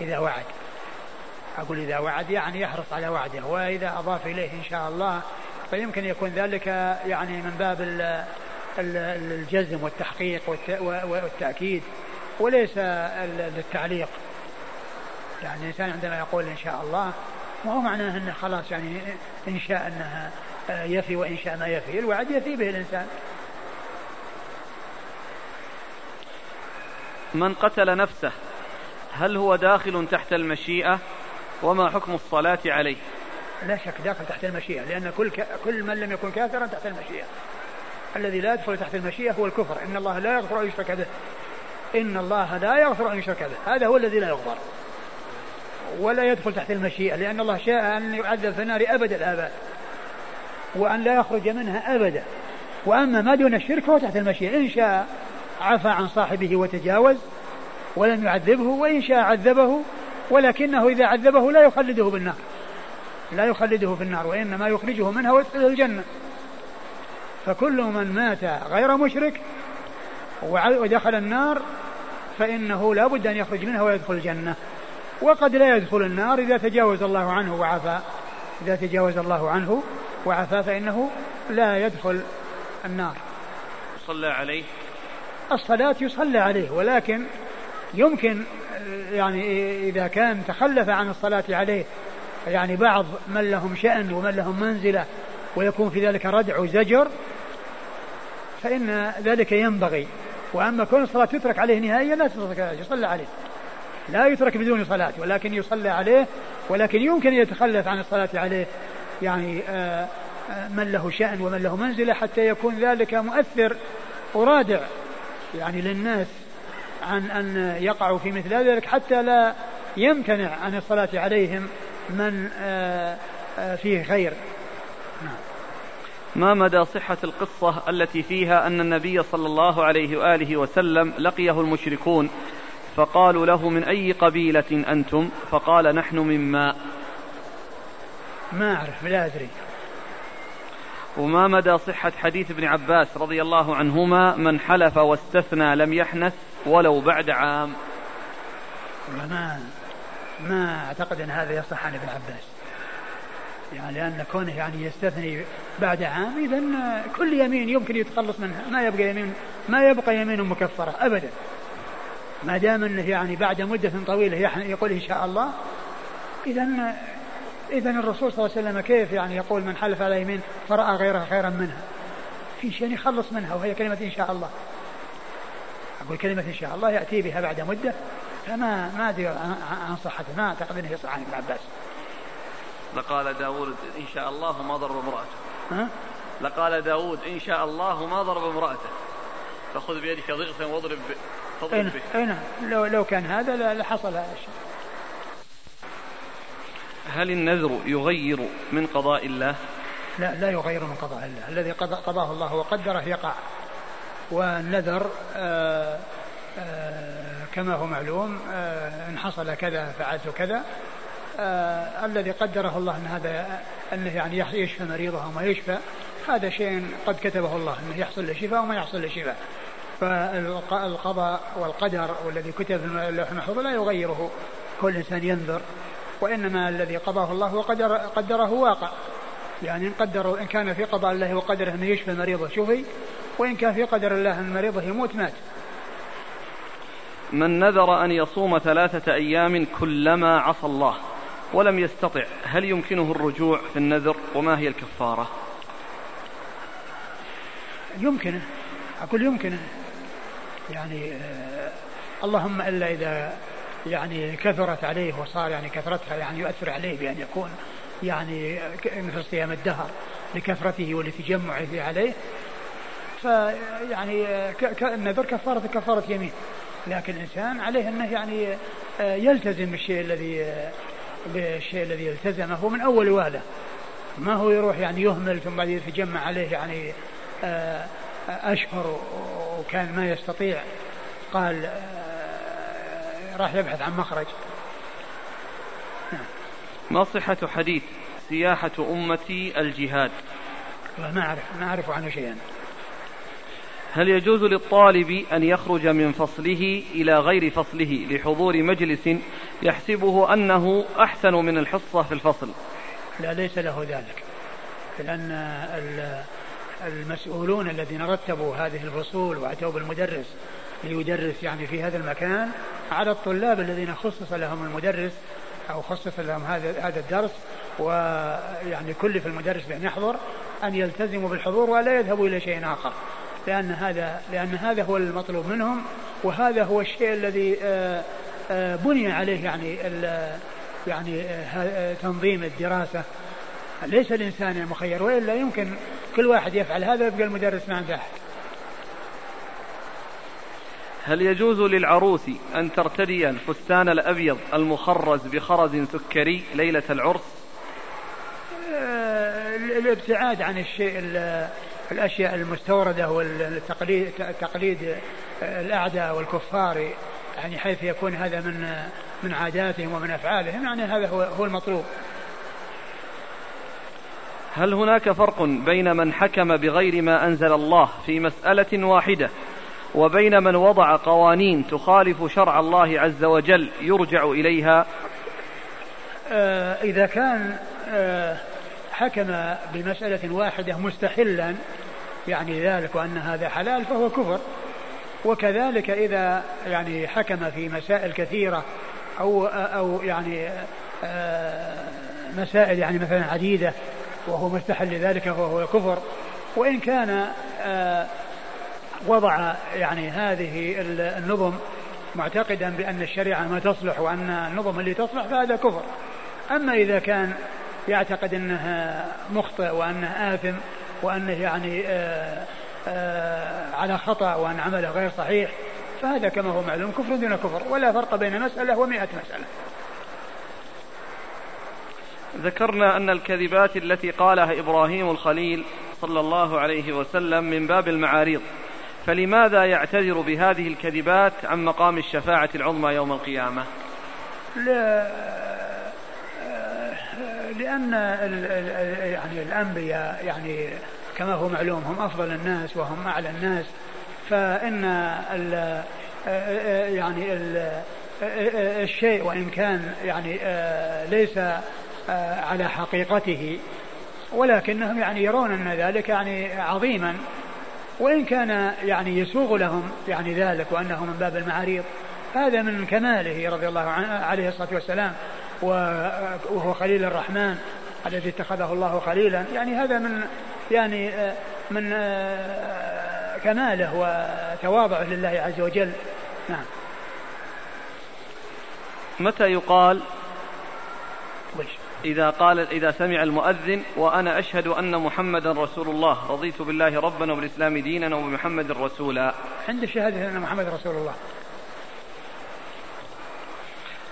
إذا وعد. أقول إذا وعد يعني يحرص على وعده وإذا أضاف إليه إن شاء الله فيمكن يكون ذلك يعني من باب الجزم والتحقيق والتأكيد وليس للتعليق. يعني الإنسان عندما يقول إن شاء الله ما هو معناه أنه خلاص يعني إن شاء أنها يفي وإن شاء ما يفي الوعد يفي به الإنسان. من قتل نفسه هل هو داخل تحت المشيئة؟ وما حكم الصلاة عليه؟ لا شك داخل تحت المشيئة لأن كل ك... كل من لم يكن كافرا تحت المشيئة. الذي لا يدخل تحت المشيئة هو الكفر. إن الله لا يغفر أن يشرك به. إن الله لا يغفر أن يشرك به. هذا هو الذي لا يغفر. ولا يدخل تحت المشيئة لأن الله شاء أن يعذب في النار أبد الآباد. وأن لا يخرج منها أبدا وأما ما دون الشرك فهو تحت المشيئة. إن شاء عفى عن صاحبه وتجاوز ولم يعذبه وإن شاء عذبه ولكنه إذا عذبه لا يخلده بالنار. لا يخلده في النار وإنما يخرجه منها ويدخله الجنة. فكل من مات غير مشرك ودخل النار فإنه لا بد أن يخرج منها ويدخل الجنة. وقد لا يدخل النار إذا تجاوز الله عنه وعفى إذا تجاوز الله عنه وعفى فإنه لا يدخل النار. صلى عليه. الصلاة يصلى عليه ولكن يمكن يعني إذا كان تخلف عن الصلاة عليه يعني بعض من لهم شأن ومن لهم منزلة ويكون في ذلك ردع وزجر فإن ذلك ينبغي. وأما كون الصلاة تترك عليه نهائيا لا تترك عليه يصلى عليه. لا يترك بدون صلاة ولكن يصلى عليه ولكن يمكن أن يتخلف عن الصلاة عليه يعني آه، آه، من له شأن ومن له منزلة حتى يكون ذلك مؤثر ورادع يعني للناس. عن أن يقعوا في مثل ذلك حتى لا يمتنع عن الصلاة عليهم من آه، فيه خير. نعم. ما مدى صحة القصة التي فيها أن النبي صلى الله عليه وآله وسلم لقيه المشركون فقالوا له من أي قبيلة أنتم؟ فقال نحن من ماء ما أعرف لا أدري. وما مدى صحة حديث ابن عباس رضي الله عنهما من حلف واستثنى لم يحنث؟ ولو بعد عام. ما ما أعتقد أن هذا يصح عن ابن عباس. يعني لأن كونه يعني يستثني بعد عام إذا كل يمين يمكن يتخلص منها. ما يبقى يمين ما يبقى يمين مكفرة أبدا. ما دام أنه يعني بعد مدة طويلة يقول إن شاء الله إذا إذا الرسول صلى الله عليه وسلم كيف يعني يقول من حلف على يمين فرأى غيرها خيرا منها. في شيء يخلص منها وهي كلمة إن شاء الله. أقول كلمة إن شاء الله يأتي بها بعد مدة فما ما أدري عن صحته ما أعتقد أنه يصح عن ابن عباس. لقال داود إن شاء الله ما ضرب امرأته. ها؟ لقال داود إن شاء الله ما ضرب امرأته. فخذ بيدك ضغثا واضرب فاضرب به أي نعم لو, لو كان هذا لحصل هذا الشيء. هل النذر يغير من قضاء الله؟ لا لا يغير من قضاء الله. الذي قضاه الله وقدره يقع. والنذر آآ آآ كما هو معلوم إن حصل كذا فعلت كذا. الذي قدره الله أن هذا أنه يعني يشفى مريضه وما يشفى هذا شيء قد كتبه الله أنه يحصل له شفاء وما يحصل له شفاء. فالقضاء والقدر والذي كتب في اللوح المحفوظ لا يغيره. كل إنسان ينذر وإنما الذي قضاه الله وقدر قدره واقع. يعني إن قدروا إن كان في قضاء الله وقدره أنه يشفى مريضه شفي وإن كان في قدر الله أن مريضه يموت مات. من نذر أن يصوم ثلاثة أيام كلما عصى الله ولم يستطع هل يمكنه الرجوع في النذر وما هي الكفارة؟ يمكنه أقول يمكنه يعني آه اللهم إلا إذا يعني كثرت عليه وصار يعني كثرتها يعني يؤثر عليه بأن يكون يعني مثل صيام الدهر لكثرته ولتجمعه عليه فيعني النذر كفارة كفارة يمين. لكن الإنسان عليه أنه يعني يلتزم بالشيء الذي بالشيء الذي التزمه من أول وهلة. ما هو يروح يعني يهمل ثم بعد يتجمع عليه يعني أشهر وكان ما يستطيع. قال راح يبحث عن مخرج. نعم. ما صحة حديث سياحة أمتي الجهاد. ما أعرف ما أعرف عنه شيئا. هل يجوز للطالب أن يخرج من فصله إلى غير فصله لحضور مجلس يحسبه أنه أحسن من الحصة في الفصل؟ لا ليس له ذلك. لأن المسؤولون الذين رتبوا هذه الفصول وأتوا بالمدرس ليدرس يعني في هذا المكان على الطلاب الذين خصص لهم المدرس أو خصص لهم هذا هذا الدرس ويعني كلف المدرس بأن يحضر أن يلتزموا بالحضور ولا يذهبوا إلى شيء آخر. لأن هذا لأن هذا هو المطلوب منهم وهذا هو الشيء الذي آه، آه، بني عليه يعني يعني آه، تنظيم الدراسة. ليس الإنسان المخير وإلا يمكن كل واحد يفعل هذا يبقى المدرس ما أحد. هل يجوز للعروس أن ترتدي الفستان الأبيض المخرز بخرز سكري ليلة العرس؟ الابتعاد عن الشيء الأشياء المستوردة والتقليد تقليد الأعداء والكفار يعني حيث يكون هذا من من عاداتهم ومن أفعالهم يعني هذا هو هو المطلوب. هل هناك فرق بين من حكم بغير ما أنزل الله في مسألة واحدة وبين من وضع قوانين تخالف شرع الله عز وجل يرجع إليها؟ آه إذا كان آه حكم بمسألة واحدة مستحلا يعني ذلك وأن هذا حلال فهو كفر. وكذلك إذا يعني حكم في مسائل كثيرة أو أو يعني آه، مسائل يعني مثلا عديدة وهو مستحل لذلك فهو كفر. وإن كان آه، وضع يعني هذه النظم معتقدا بأن الشريعة ما تصلح وأن النظم اللي تصلح فهذا كفر. أما إذا كان يعتقد أنه مخطئ وأنه آثم وأنه يعني آآ آآ على خطأ وأن عمله غير صحيح. فهذا كما هو معلوم كفر دون كفر ولا فرق بين مسألة ومئة مسألة. ذكرنا أن الكذبات التي قالها إبراهيم الخليل صلى الله عليه وسلم من باب المعاريض فلماذا يعتذر بهذه الكذبات عن مقام الشفاعة العظمى يوم القيامة؟ لا لأن يعني الأنبياء يعني كما هو معلوم هم أفضل الناس وهم أعلى الناس. فإن ال يعني ال الشيء وإن كان يعني ليس على حقيقته ولكنهم يعني يرون أن ذلك يعني عظيما. وإن كان يعني يسوغ لهم يعني ذلك وأنه من باب المعاريض هذا من كماله رضي الله عنه عليه الصلاة والسلام. وهو خليل الرحمن الذي اتخذه الله خليلا. يعني هذا من يعني من كماله وتواضعه لله عز وجل. نعم. متى يقال إذا قال إذا سمع المؤذن وأنا أشهد أن محمدا رسول الله رضيت بالله ربا وبالإسلام دينا وبمحمد رسولا. عند الشهادة أن محمد رسول الله.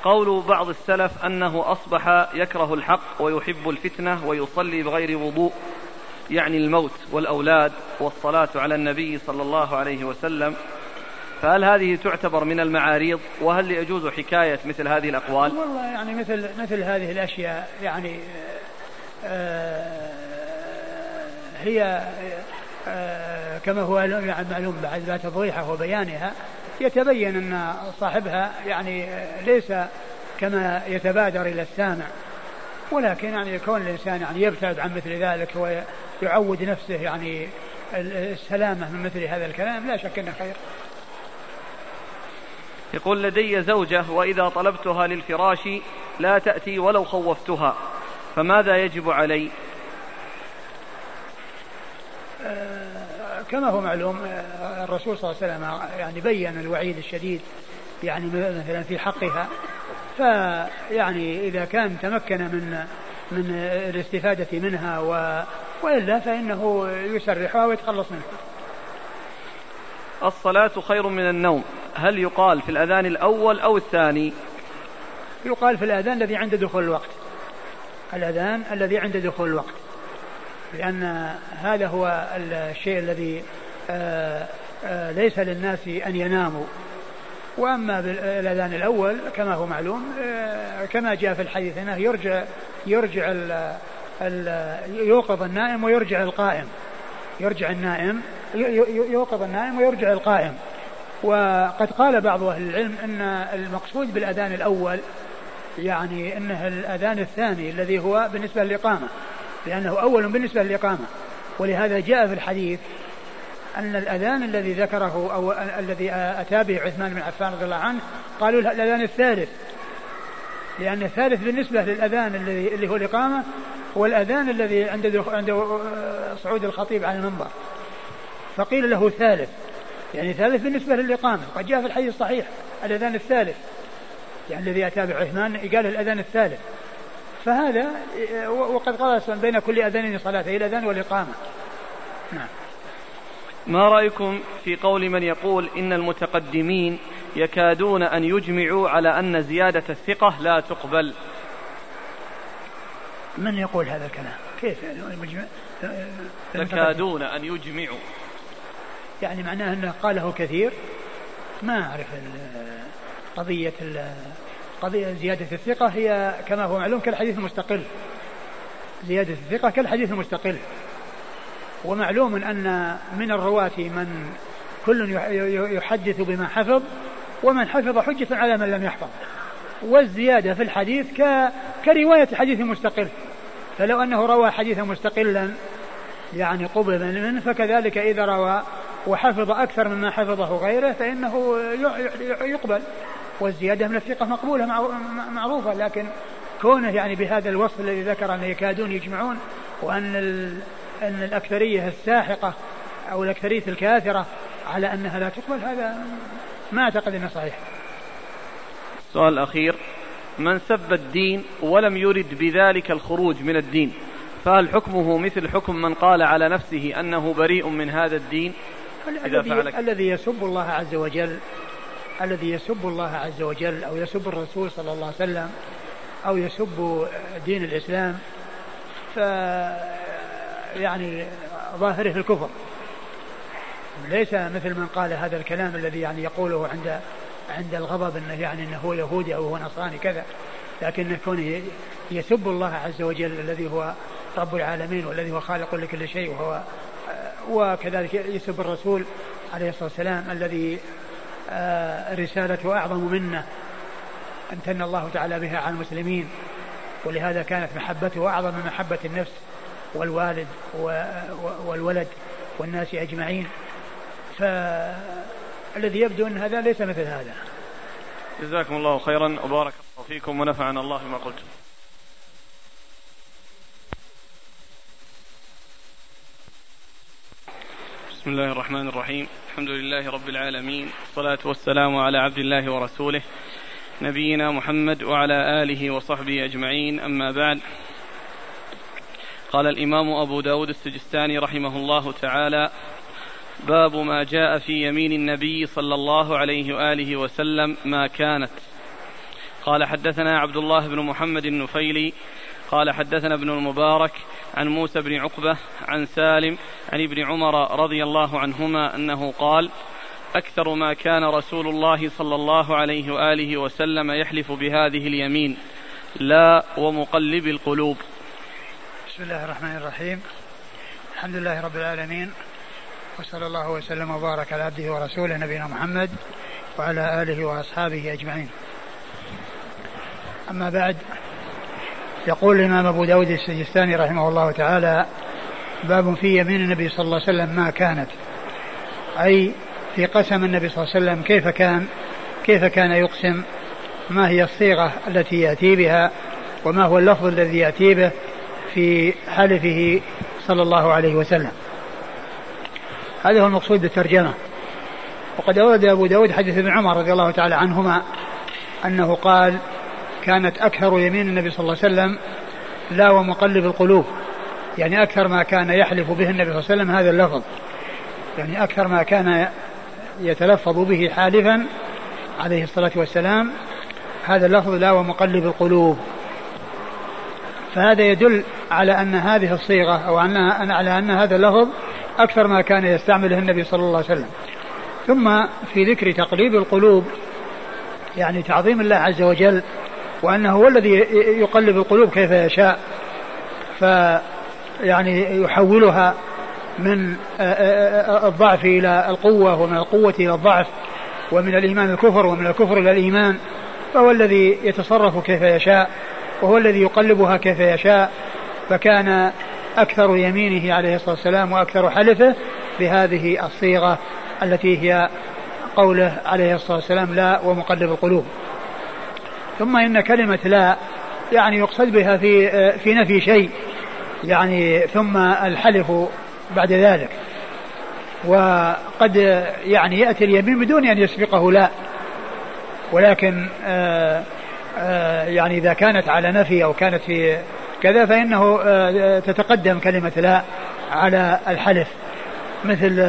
قول بعض السلف أنه أصبح يكره الحق ويحب الفتنة ويصلي بغير وضوء يعني الموت والأولاد والصلاة على النبي صلى الله عليه وسلم. فهل هذه تعتبر من المعاريض؟ وهل يجوز حكاية مثل هذه الأقوال؟ والله يعني مثل مثل هذه الأشياء يعني آه هي آه كما هو معلوم بعد تضويحها وبيانها يتبين أن صاحبها يعني ليس كما يتبادر إلى السامع ولكن يعني كون الإنسان يعني يبتعد عن مثل ذلك ويعود نفسه يعني السلامة من مثل هذا الكلام لا شك أنه خير. يقول لدي زوجة وإذا طلبتها للفراش لا تأتي ولو خوفتها فماذا يجب علي؟ آه، كما هو معلوم الرسول صلى الله عليه وسلم يعني بين الوعيد الشديد يعني مثلا في حقها فيعني إذا كان تمكن من من الاستفادة منها و وإلا فإنه يسرحها ويتخلص منها. الصلاة خير من النوم. هل يقال في الأذان الأول أو الثاني؟ يقال في الأذان الذي عند دخول الوقت. الأذان الذي عند دخول الوقت. لأن هذا هو الشيء الذي آه، آه، ليس للناس أن يناموا. وأما بالأذان الأول كما هو معلوم آه، كما جاء في الحديث أنه يرجع يرجع ال يوقظ النائم ويرجع القائم. يرجع النائم يوقظ النائم ويرجع القائم. وقد قال بعض أهل العلم أن المقصود بالأذان الأول يعني أنه الأذان الثاني الذي هو بالنسبة للإقامة. لأنه أول بالنسبة للإقامة. ولهذا جاء في الحديث أن الأذان الذي ذكره أو الذي أتى به عثمان بن عفان رضي الله عنه قالوا الأذان الثالث. لأن الثالث بالنسبة للأذان الذي اللي هو الإقامة هو الأذان الذي عند عند صعود الخطيب على المنبر. فقيل له ثالث. يعني ثالث بالنسبة للإقامة. قد جاء في الحديث الصحيح الأذان الثالث. يعني الذي أتى بعثمان قال الأذان الثالث. فهذا وقد قال بين كل أذانين صلاة الأذان والإقامة. نعم. ما رأيكم في قول من يقول إن المتقدمين يكادون أن يجمعوا على أن زيادة الثقة لا تقبل؟ من يقول هذا الكلام؟ كيف؟ يكادون أن يجمعوا. يعني معناه أنه قاله كثير. ما أعرف قضية قضية زيادة الثقة هي كما هو معلوم كالحديث المستقل. زيادة الثقة كالحديث المستقل. ومعلوم أن من الرواة من كل يحدث بما حفظ ومن حفظ حجة على من لم يحفظ. والزيادة في الحديث كرواية حديث مستقل. فلو أنه روى حديثا مستقلا يعني قبل منه فكذلك إذا روى وحفظ أكثر مما حفظه غيره فإنه يقبل. والزيادة من الثقة مقبولة معروفة لكن كونه يعني بهذا الوصف الذي ذكر أن يكادون يجمعون وأن أن الأكثرية الساحقة أو الأكثرية الكاثرة على أنها لا تقبل هذا ما أعتقد أنه صحيح. السؤال الأخير من سب الدين ولم يرد بذلك الخروج من الدين فهل حكمه مثل حكم من قال على نفسه أنه بريء من هذا الدين؟ إذا الذي يسب الله عز وجل الذي يسب الله عز وجل أو يسب الرسول صلى الله عليه وسلم أو يسب دين الإسلام ف يعني ظاهره الكفر. ليس مثل من قال هذا الكلام الذي يعني يقوله عند عند الغضب إنه يعني إنه هو يهودي أو هو نصراني كذا لكن كونه يسب الله عز وجل الذي هو رب العالمين والذي هو خالق لكل شيء وهو وكذلك يسب الرسول عليه الصلاة والسلام الذي آه، رسالته أعظم منه امتن الله تعالى بها على المسلمين ولهذا كانت محبته أعظم من محبة النفس والوالد والولد والناس أجمعين. فالذي يبدو أن هذا ليس مثل هذا. جزاكم الله خيرا وبارك الله فيكم ونفعنا الله بما قلتم. بسم الله الرحمن الرحيم. الحمد لله رب العالمين والصلاة والسلام على عبد الله ورسوله نبينا محمد وعلى آله وصحبه أجمعين أما بعد. قال الإمام أبو داود السجستاني رحمه الله تعالى باب ما جاء في يمين النبي صلى الله عليه وآله وسلم ما كانت. قال حدثنا عبد الله بن محمد النفيلي قال حدثنا ابن المبارك عن موسى بن عقبة عن سالم عن ابن عمر رضي الله عنهما أنه قال أكثر ما كان رسول الله صلى الله عليه وآله وسلم يحلف بهذه اليمين لا ومقلب القلوب. بسم الله الرحمن الرحيم. الحمد لله رب العالمين وصلى الله وسلم وبارك على عبده ورسوله نبينا محمد وعلى آله وأصحابه أجمعين. أما بعد يقول الإمام أبو داود السجستاني رحمه الله تعالى باب في يمين النبي صلى الله عليه وسلم ما كانت. أي في قسم النبي صلى الله عليه وسلم كيف كان كيف كان يقسم؟ ما هي الصيغة التي يأتي بها؟ وما هو اللفظ الذي يأتي به في حلفه صلى الله عليه وسلم؟ هذا هو المقصود بالترجمة. وقد أورد أبو داود حديث ابن عمر رضي الله تعالى عنهما أنه قال كانت أكثر يمين النبي صلى الله عليه وسلم لا ومقلب القلوب. يعني أكثر ما كان يحلف به النبي صلى الله عليه وسلم هذا اللفظ. يعني أكثر ما كان يتلفظ به حالفا عليه الصلاة والسلام هذا اللفظ لا ومقلب القلوب. فهذا يدل على أن هذه الصيغة أو على أن هذا اللفظ أكثر ما كان يستعمله النبي صلى الله عليه وسلم. ثم في ذكر تقليب القلوب يعني تعظيم الله عز وجل وأنه هو الذي يقلب القلوب كيف يشاء. ف يعني يحولها من الضعف إلى القوة ومن القوة إلى الضعف ومن الإيمان الكفر ومن الكفر إلى الإيمان. فهو الذي يتصرف كيف يشاء وهو الذي يقلبها كيف يشاء. فكان أكثر يمينه عليه الصلاة والسلام وأكثر حلفه بهذه الصيغة التي هي قوله عليه الصلاة والسلام لا ومقلب القلوب. ثم إن كلمة لا يعني يقصد بها في في نفي شيء يعني ثم الحلف بعد ذلك. وقد يعني يأتي اليمين بدون أن يسبقه لا. ولكن آآ آآ يعني إذا كانت على نفي أو كانت في كذا فإنه آه، تتقدم كلمة لا على الحلف. مثل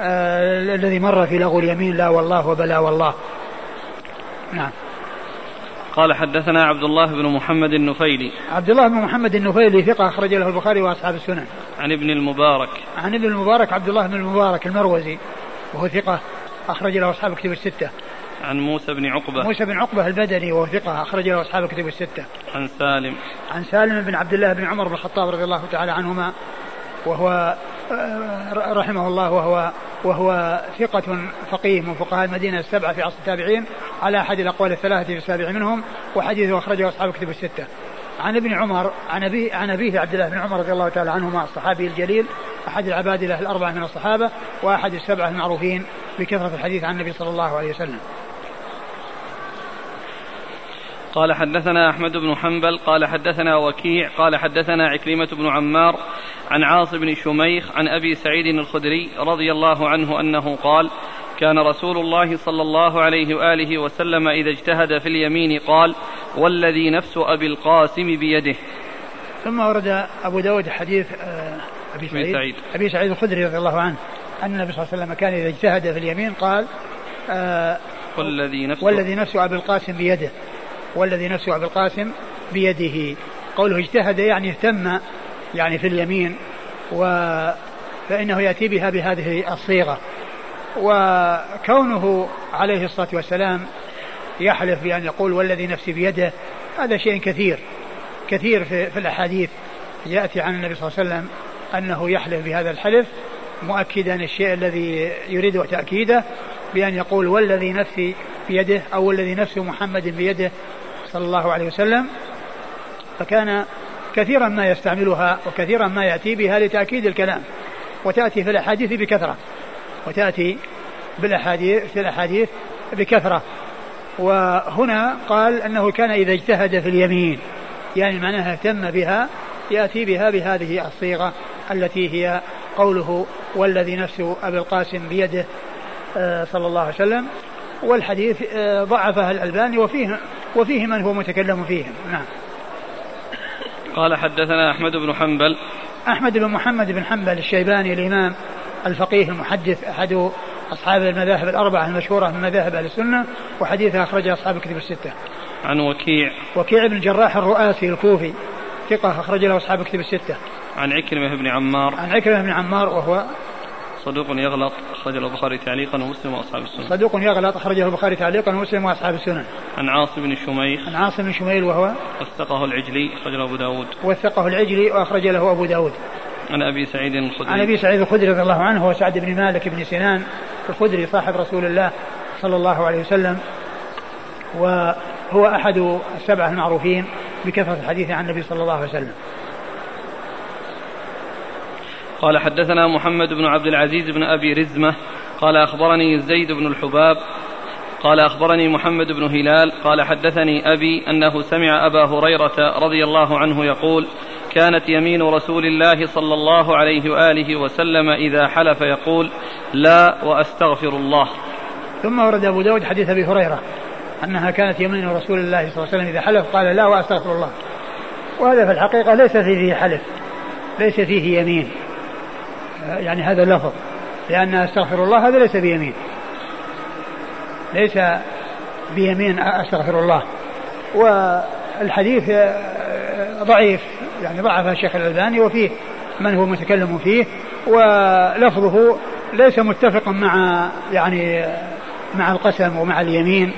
آه، الذي مر في لغو اليمين لا والله وبلا والله. نعم. قال حدثنا عبد الله بن محمد النفيلي. عبد الله بن محمد النفيلي ثقة أخرج له البخاري وأصحاب السنن. عن ابن المبارك. عن ابن المبارك عبد الله بن المبارك المروزي وهو ثقة أخرج له أصحاب الكتب الستة. عن موسى بن عقبة. موسى بن عقبة البدني وهو ثقة أخرج له أصحاب الكتب الستة. عن سالم. عن سالم بن عبد الله بن عمر بن الخطاب رضي الله تعالى عنهما وهو آه، رحمه الله وهو وهو ثقة فقيه من فقهاء المدينة السبعة في عصر التابعين على أحد الأقوال الثلاثة في السابع منهم وحديثه أخرجه أصحاب الكتب الستة. عن ابن عمر عن أبيه عن أبيه عبد الله بن عمر رضي الله تعالى عنهما الصحابي الجليل أحد العبادلة الأربعة من الصحابة وأحد السبعة المعروفين بكثرة الحديث عن النبي صلى الله عليه وسلم. قال حدثنا أحمد بن حنبل قال حدثنا وكيع قال حدثنا عكرمة بن عمار عن عاص بن شميخ عن أبي سعيد الخدري رضي الله عنه أنه قال كان رسول الله صلى الله عليه وآله وسلم إذا اجتهد في اليمين قال والذي نفس أبي القاسم بيده ثم ورد أبو داود حديث آه، أبي سعيد, سعيد. أبي سعيد الخدري رضي الله عنه أن النبي صلى الله عليه وسلم كان إذا اجتهد في اليمين قال آه والذي نفس والذي نفس أبي القاسم بيده والذي نفس أبي القاسم بيده. قوله اجتهد يعني اهتم يعني في اليمين و فإنه يأتي بها بهذه الصيغة. وكونه عليه الصلاة والسلام يحلف بأن يقول والذي نفسي بيده هذا شيء كثير كثير في, في الأحاديث يأتي عن النبي صلى الله عليه وسلم أنه يحلف بهذا الحلف مؤكدا الشيء الذي يريد تأكيده بأن يقول والذي نفسي بيده أو والذي نفس محمد بيده. صلى الله عليه وسلم فكان كثيرا ما يستعملها وكثيرا ما يأتي بها لتأكيد الكلام وتأتي في الأحاديث بكثرة وتأتي بالأحاديث في الأحاديث بكثرة. وهنا قال أنه كان إذا اجتهد في اليمين يعني معناها اهتم بها يأتي بها بهذه الصيغة التي هي قوله والذي نفس أبي القاسم بيده آه، صلى الله عليه وسلم. والحديث آه، ضعفه الألباني وفيه وفيه من هو متكلم فيهم نعم. قال حدثنا أحمد بن حنبل. أحمد بن محمد بن حنبل الشيباني الإمام الفقيه المحدث أحد أصحاب المذاهب الأربعة المشهورة من مذاهب أهل السنة وحديثه أخرجه أصحاب الكتب الستة. عن وكيع. وكيع بن الجراح الرؤاسي الكوفي ثقة أخرج له أصحاب الكتب الستة. عن عكرمة بن عمار. عن عكرمة بن عمار وهو صدوق يغلط أخرج له البخاري تعليقا ومسلم وأصحاب السنن. صدوق يغلط أخرجه البخاري تعليقا ومسلم وأصحاب السنن. عن عاصم بن شميخ. عن عاصم بن شميل وهو وثقه العجلي أخرج له أبو داود. وثقه العجلي وأخرج له أبو داود. عن أبي سعيد الخدري عن أبي سعيد الخدري رضي الله عنه هو سعد بن مالك بن سنان الخدري صاحب رسول الله صلى الله عليه وسلم وهو أحد السبعة المعروفين بكثرة الحديث عن النبي صلى الله عليه وسلم. قال حدثنا محمد بن عبد العزيز بن أبي رزمة قال أخبرني زيد بن الحباب قال أخبرني محمد بن هلال قال حدثني أبي أنه سمع أبا هريرة رضي الله عنه يقول كانت يمين رسول الله صلى الله عليه وآله وسلم إذا حلف يقول لا وأستغفر الله. ثم ورد أبو داود حديث أبي هريرة أنها كانت يمين رسول الله صلى الله عليه وسلم إذا حلف قال لا وأستغفر الله. وهذا في الحقيقة ليس فيه حلف ليس فيه يمين يعني هذا اللفظ. لأن أستغفر الله هذا ليس بيمين. ليس بيمين أستغفر الله. والحديث ضعيف. يعني ضعف الشيخ الألباني وفيه من هو متكلم فيه. ولفظه ليس متفقا مع يعني مع القسم ومع اليمين.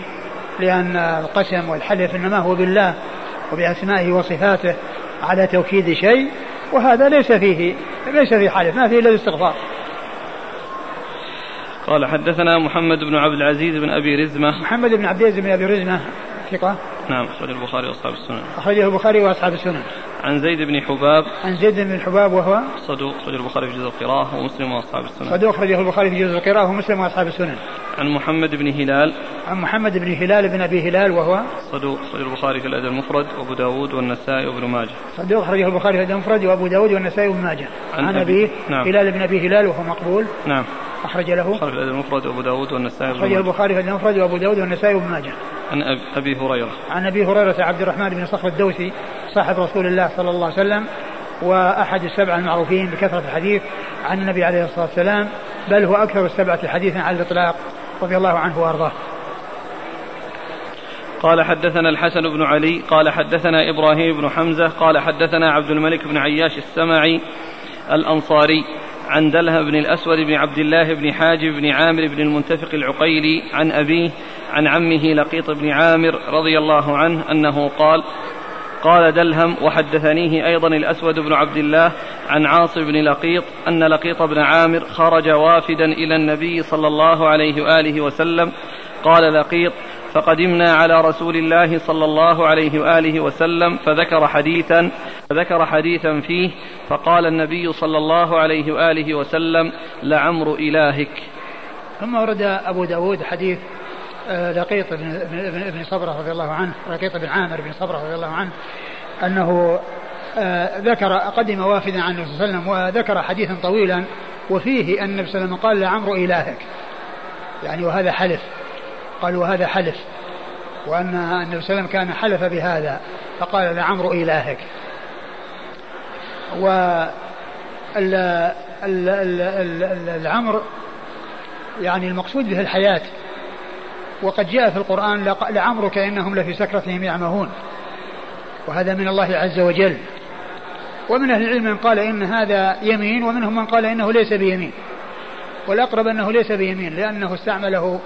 لأن القسم والحلف إنما هو بالله وبأسمائه وصفاته على توكيد شيء. وهذا ليس فيه ليس فيه حلف ما فيه إلا الاستغفار. قال حدثنا محمد بن عبد العزيز بن أبي رزمة. محمد بن عبد العزيز بن أبي رزمة ثقة؟ نعم أخرجه البخاري وأصحاب السنن. أخرجه البخاري وأصحاب السنن. عن زيد بن حباب. عن زيد بن حباب وهو؟ صدوق أخرجه البخاري في جزء القراءة ومسلم وأصحاب السنن. صدوق أخرجه البخاري في جزء القراءة ومسلم وأصحاب السنن. عن محمد بن هلال. عن محمد بن هلال بن أبي هلال وهو؟ صدوق أخرجه البخاري في الأدب المفرد وأبو داود والنسائي وابن ماجه. صدوق أخرجه البخاري في الأدب المفرد وأبو داود والنسائي وابن ماجه. عن, عن أبي نعم. هلال بن أبي هلال وهو مقبول. نعم. أخرج له. البخاري في الأدب المفرد وأبو داود والنسائي أخرج البخاري في الأدب المفرد وأبو داود والنسائي وابن ماجه. عن أبي هريرة. عن أبي هريرة عبد الرحمن بن صخر الدوسي صاحب رسول الله صلى الله عليه وسلم وأحد السبعة المعروفين بكثرة الحديث عن النبي عليه الصلاة والسلام بل هو أكثر السبعة حديثا على الإطلاق رضي الله عنه وأرضاه. قال حدثنا الحسن بن علي قال حدثنا إبراهيم بن حمزة قال حدثنا عبد الملك بن عياش السمعي الأنصاري. عن دلها بن الأسود بن عبد الله بن حاجب بن عامر بن المنتفق العقيلي عن أبيه عن عمه لقيط بن عامر رضي الله عنه أنه قال قال دلهم وحدثنيه أيضا الأسود بن عبد الله عن عاصم بن لقيط أن لقيط بن عامر خرج وافدا إلى النبي صلى الله عليه وآله وسلم. قال لقيط فقدمنا على رسول الله صلى الله عليه وآله وسلم فذكر حديثا فذكر حديثا فيه فقال النبي صلى الله عليه وآله وسلم لعمر إلهك. ثم ورد أبو داود حديث آه، لقيط بن, صبرة رضي الله عنه لقيط بن عامر بن صبرة رضي الله عنه أنه آه، ذكر قدم وافدا عن النبي صلى الله عليه وسلم وذكر حديثا طويلا وفيه أن النبي صلى الله عليه وسلم قال لعمر إلهك يعني وهذا حلف قال وهذا حلف وأن النبي صلى الله عليه وسلم كان حلف بهذا فقال لعمر إلهك. و العمر يعني المقصود به الحياة. وقد جاء في القرآن لعمرك إنهم لفي سكرتهم يعمهون. وهذا من الله عز وجل. ومن أهل العلم من قال إن هذا يمين ومنهم من قال إنه ليس بيمين. والأقرب أنه ليس بيمين لأنه استعمله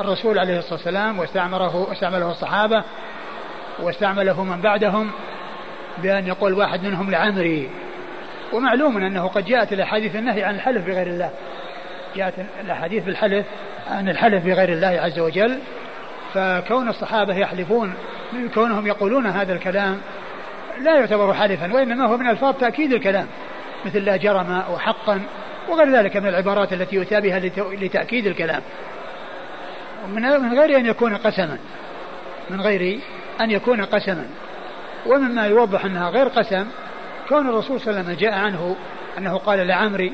الرسول عليه الصلاة والسلام واستعمله استعمله الصحابة واستعمله من بعدهم بأن يقول واحد منهم لعمري. ومعلوم أنه قد جاءت الأحاديث النهي عن الحلف بغير الله. جاءت الأحاديث بالحلف عن الحلف بغير الله عز وجل. فكون الصحابة يحلفون كونهم يقولون هذا الكلام لا يعتبر حلفا وإنما هو من ألفاظ تأكيد الكلام. مثل لا جرم وحقا وغير ذلك من العبارات التي يؤتى بها لتأكيد الكلام. من غير أن يكون قسما. من غير أن يكون قسما. ومما يوضح أنها غير قسم كون الرسول صلى الله عليه وسلم جاء عنه أنه قال لعمري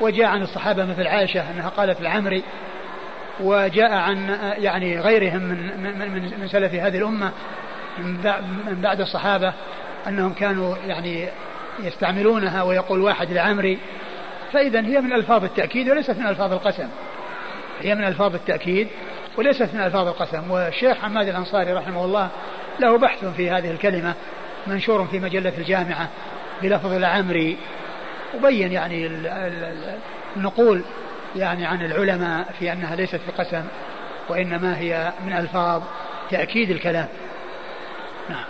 وجاء عن الصحابة مثل عائشة أنها قالت لعمري وجاء عن يعني غيرهم من من من, من سلف هذه الأمة من بعد الصحابة أنهم كانوا يعني يستعملونها ويقول واحد لعمري فإذا هي من ألفاظ التأكيد وليست من ألفاظ القسم. هي من ألفاظ التأكيد وليست من ألفاظ القسم. والشيخ حماد الأنصاري رحمه الله له بحث في هذه الكلمة منشور في مجلة الجامعة بلفظ العمري وبين يعني النقول يعني عن العلماء في أنها ليست بقسم وإنما هي من ألفاظ تأكيد الكلام. نعم.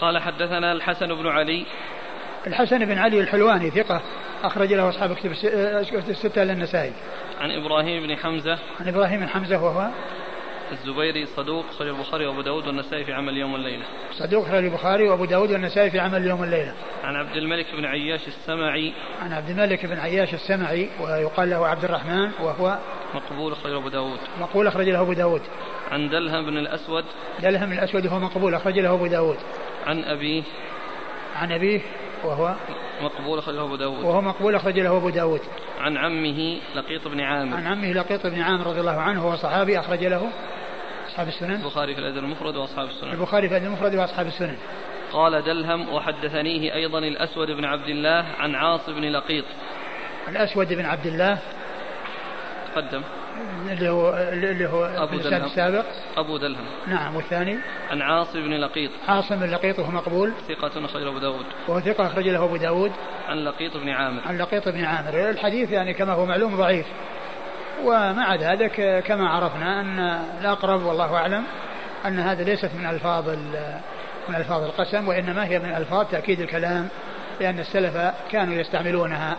قال حدثنا الحسن بن علي. الحسن بن علي الحلواني ثقة. أخرج له أصحاب كتب الستة للنسائي عن إبراهيم بن حمزة عن إبراهيم بن حمزة وهو الزبيري صدوق خرج البخاري وأبو داود والنسائي في عمل يوم والليله. صدوق خرج البخاري وأبو داود والنسائي في عمل يوم والليله. عن عبد الملك بن عياش السمعي. عن عبد الملك بن عياش السمعي ويقال له عبد الرحمن وهو مقبول خرج أبو داود. مقبول أخرج له أبو داود. عن دلهم بن الأسود. دلهم بن الأسود وهو مقبول أخرج له أبو داود. عن أبيه. عن أبيه وهو مقبول أخرجه أبو داود. وهو مقبول أخرج له أبو داود. عن عمه لقيط بن عامر. عن عمه لقيط بن عامر رضي الله عنه هو صحابي أخرج له أصحاب السنن. البخاري في الأدب المفرد وأصحاب السنن. البخاري في الأدب المفرد وأصحاب السنن. قال دلهم وحدثنيه أيضا الأسود بن عبد الله عن عاص بن لقيط. الأسود بن عبد الله تقدم. اللي هو اللي هو أبو دلهم. السابق. أبو دلهم. نعم والثاني؟ عن عاصم بن لقيط. عاصم بن لقيط وهو مقبول. ثقة أخرج أبو داود. وهو ثقة أخرج له أبو داود. عن لقيط بن عامر. عن لقيط بن عامر. الحديث يعني كما هو معلوم ضعيف. ومع ذلك كما عرفنا أن الأقرب والله أعلم أن هذا ليست من ألفاظ من ألفاظ القسم وإنما هي من ألفاظ تأكيد الكلام لأن السلف كانوا يستعملونها.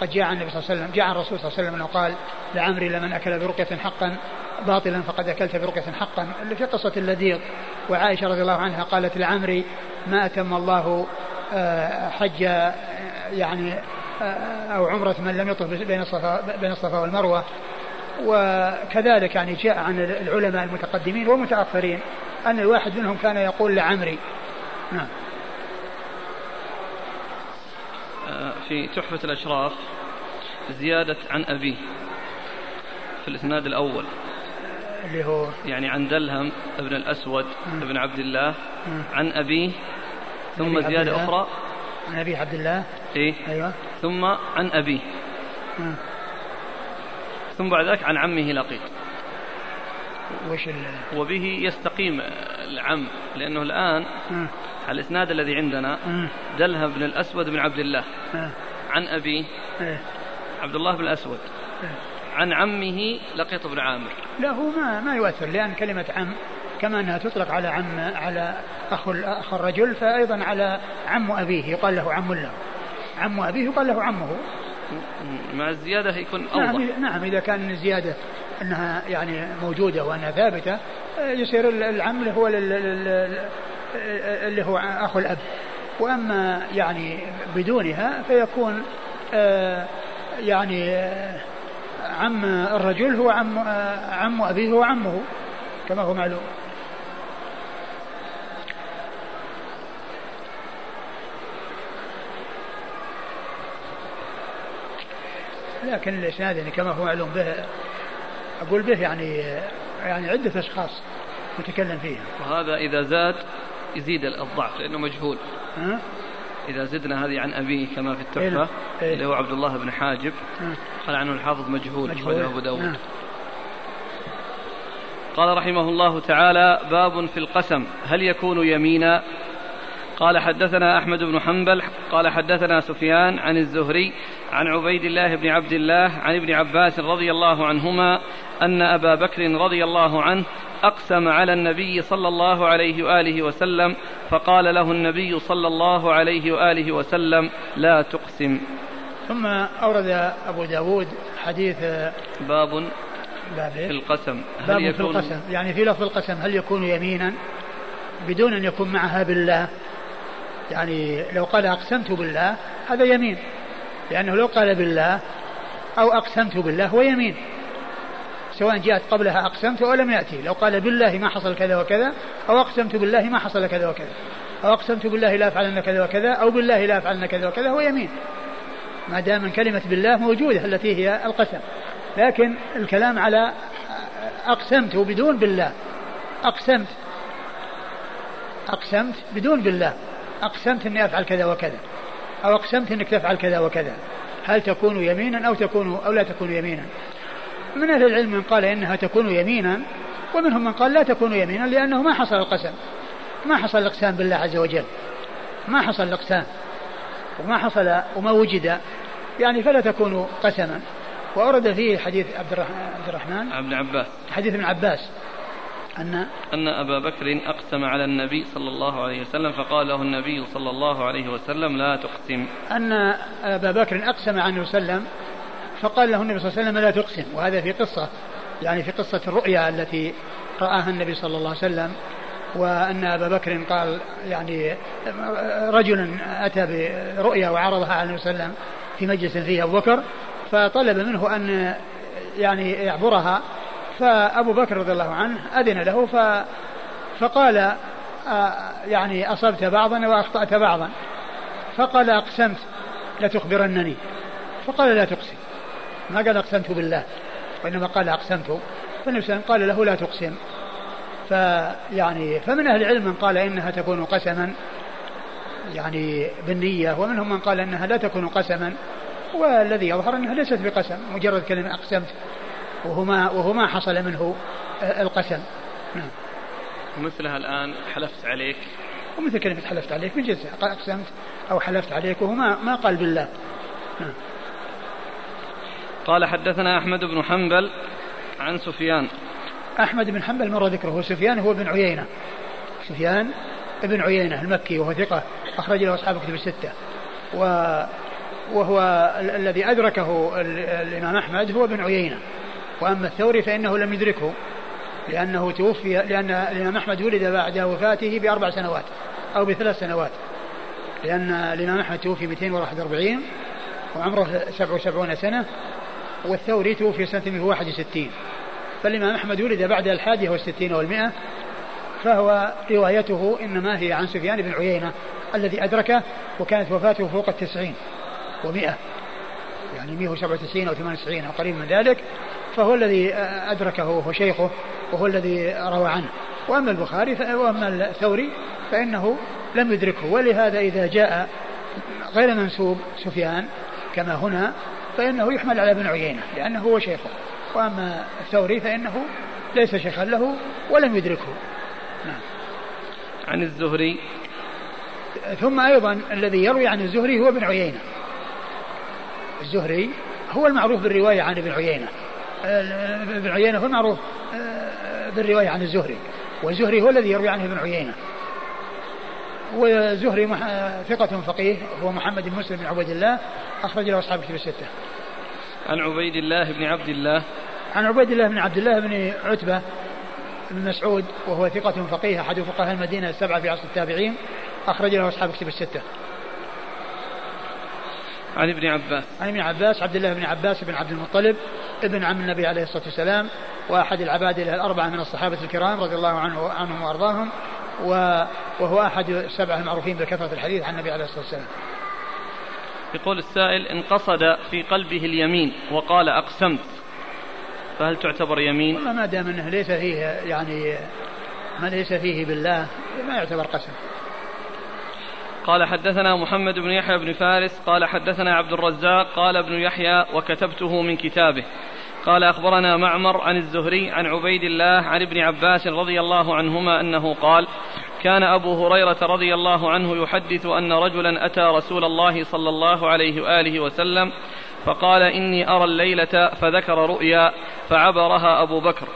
قد جاء عن النبي صلى الله عليه وسلم جاء عن الرسول صلى الله عليه وسلم أنه قال لعمري لمن أكل برقية حقا باطلا فقد أكلت برقية حقا. اللي في قصة اللذيذ وعائشة رضي الله عنها قالت لعمري ما أتم الله آه، حج آه، يعني آه، أو عمرة من لم يطف بين الصفا بين الصفا والمروة. وكذلك يعني جاء عن العلماء المتقدمين والمتأخرين أن الواحد منهم كان يقول لعمري. نعم. في تحفة الأشراف زيادة عن أبيه في الإسناد الأول. اللي هو يعني عن دلهم ابن الأسود ابن عبد الله عن أبيه ثم زيادة أخرى. عن أبي عبد الله. إيه. أيوة. ثم عن أبيه. ثم بعد ذلك عن عمه لقيط وش وبه يستقيم العم لأنه الآن على الإسناد الذي عندنا دلها بن الأسود بن عبد الله. عن أبيه. عبد الله بن الأسود. عن عمه لقيط بن عامر. لا هو ما ما يؤثر لأن كلمة عم كما أنها تطلق على عم على أخ أخ الرجل فأيضا على عم أبيه يقال له عم له عم أبيه يقال له عمه. مع الزيادة يكون أوضح. نعم, نعم إذا كان الزيادة أنها يعني موجودة وأنها ثابتة يصير العم هو اللي هو أخو الأب. وأما يعني بدونها فيكون آه، يعني آه، عم الرجل هو عم آه، عم أبيه هو عمه كما هو معلوم. لكن الإسناد يعني كما هو معلوم به أقول به يعني يعني عدة أشخاص متكلم فيها. وهذا إذا زاد يزيد الضعف لأنه مجهول ها؟ إذا زدنا هذه عن أبيه كما في التحفة إيه؟ اللي هو عبد الله بن حاجب قال عنه الحافظ مجهول أخرجه أبو داود. قال رحمه الله تعالى باب في القسم هل يكون يمينا قال حدثنا أحمد بن حنبل قال حدثنا سفيان عن الزهري عن عبيد الله بن عبد الله عن ابن عباس رضي الله عنهما أن أبا بكر رضي الله عنه أقسم على النبي صلى الله عليه وآله وسلم فقال له النبي صلى الله عليه وآله وسلم لا تقسم. ثم أورد أبو داود حديث باب باب في القسم. باب في القسم. يعني في لفظ القسم هل يكون يمينا؟ بدون أن يكون معها بالله. يعني لو قال أقسمت بالله هذا يمين. لأنه لو قال بالله أو أقسمت بالله هو يمين. سواء جاءت قبلها أقسمت أو لم يأتي. لو قال بالله ما حصل كذا وكذا أو أقسمت بالله ما حصل كذا وكذا. أو أقسمت بالله لا أفعلن كذا وكذا أو بالله لا أفعلن كذا وكذا هو يمين. ما دام كلمة بالله موجودة التي هي القسم. لكن الكلام على أقسمت بدون بالله. أقسمت. أقسمت بدون بالله. أقسمت أني أفعل كذا وكذا. أو أقسمت أنك تفعل كذا وكذا. هل تكون يمينا أو تكون أو لا تكون يمينا؟ من أهل العلم من قال إنها تكون يمينا ومنهم من قال لا تكون يمينا لأنه ما حصل القسم. ما حصل الإقسام بالله عز وجل. ما حصل الإقسام. وما حصل وما وجد. يعني فلا تكون قسما. وأورد فيه حديث عبد الرحمن. عبد عباس حديث ابن عباس. أن أن أبا بكر أقسم على النبي صلى الله عليه وسلم فقال له النبي صلى الله عليه وسلم لا تقسم. أن أبا بكر أقسم على النبي صلى الله عليه وسلم فقال له النبي صلى الله عليه وسلم لا تقسم. وهذا في قصة يعني في قصة الرؤيا التي رآها النبي صلى الله عليه وسلم وأن أبا بكر قال يعني رجل أتى برؤيا وعرضها على النبي صلى الله عليه وسلم في مجلس فيه أبو بكر فطلب منه أن يعني يعبرها فأبو بكر رضي الله عنه أذن له ف فقال يعني أصبت بعضا وأخطأت بعضا. فقال أقسمت لتخبرنني. فقال لا تقسم. ما قال أقسمت بالله وإنما قال أقسمت. فالنبي صلى قال له لا تقسم. فيعني فمن أهل العلم من قال إنها تكون قسما يعني بالنية ومنهم من قال إنها لا تكون قسما. والذي يظهر أنها ليست بقسم مجرد كلمة أقسمت. وهو ما وهو ما حصل منه القسم. نعم. مثلها الآن حلفت عليك. ومثل كلمة حلفت عليك من جنسها أقسمت أو حلفت عليك وهو ما, قال بالله. نعم. قال حدثنا أحمد بن حنبل عن سفيان. أحمد بن حنبل مر ذكره سفيان هو بن عيينة. سفيان ابن عيينة المكي وهو ثقة أخرج له أصحاب كتب الستة. و وهو الذي أدركه الإمام أحمد هو ابن عيينة. وأما الثوري فإنه لم يدركه لأنه توفي لأن الإمام أحمد ولد بعد وفاته بأربع سنوات أو بثلاث سنوات. لأن الإمام أحمد توفي 241 وعمره 77 سنة والثوري توفي سنة 161 فالإمام أحمد ولد بعد الحادية والستين والمئة فهو روايته إنما هي عن سفيان بن عيينة الذي أدركه وكانت وفاته فوق التسعين ومئة يعني 197 أو 98 أو قريب من ذلك. فهو الذي أدركه وهو شيخه وهو الذي روى عنه. وأما البخاري وأما الثوري فإنه لم يدركه. ولهذا إذا جاء غير منسوب سفيان كما هنا فإنه يحمل على ابن عيينة لأنه هو شيخه. وأما الثوري فإنه ليس شيخا له ولم يدركه. نعم. عن الزهري. ثم أيضا الذي يروي عن الزهري هو ابن عيينة. الزهري هو المعروف بالرواية عن ابن عيينة. ابن عيينة هو المعروف آه، بالرواية عن الزهري والزهري هو الذي يروي عنه ابن عيينة وزهري ثقة فقيه هو محمد بن مسلم بن عبيد الله أخرج له أصحاب كتب الستة. عن عبيد الله بن عبد الله عن عبيد الله بن عبد الله بن عتبة بن مسعود وهو ثقة فقيه أحد فقهاء المدينة السبعة في عصر التابعين أخرج له أصحاب كتب الستة. عن ابن عباس. عن ابن عباس عبد الله بن عباس بن عبد المطلب ابن عم النبي عليه الصلاة والسلام وأحد العبادلة الأربعة من الصحابة الكرام رضي الله عنه عنهم وأرضاهم وهو أحد السبعة المعروفين بكثرة الحديث عن النبي عليه الصلاة والسلام. يقول السائل إن قصد في قلبه اليمين وقال أقسمت. فهل تعتبر يمين؟ والله ما دام أنه ليس فيه يعني ما ليس فيه بالله ما يعتبر قسم. قال حدثنا محمد بن يحيى بن فارس قال حدثنا عبد الرزاق قال ابن يحيى وكتبته من كتابه. قال أخبرنا معمر عن الزهري عن عبيد الله عن ابن عباس رضي الله عنهما أنه قال كان أبو هريرة رضي الله عنه يحدث أن رجلا أتى رسول الله صلى الله عليه وآله وسلم فقال إني أرى الليلة فذكر رؤيا فعبرها أبو بكر.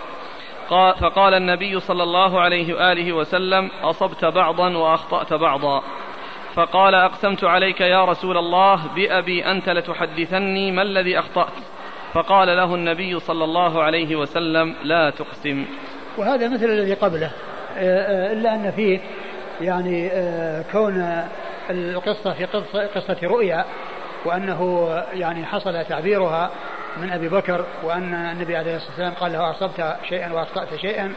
قال فقال النبي صلى الله عليه وآله وسلم أصبت بعضا وأخطأت بعضا. فقال أقسمت عليك يا رسول الله بأبي أنت لتحدثني ما الذي أخطأت؟ فقال له النبي صلى الله عليه وسلم لا تقسم. وهذا مثل الذي قبله. آه، آه، إلا أن فيه يعني آه، كون القصة في قصة, قصة رؤيا وأنه يعني حصل تعبيرها من أبي بكر وأن النبي عليه الصلاة والسلام قال له أصبت شيئا وأخطأت شيئا.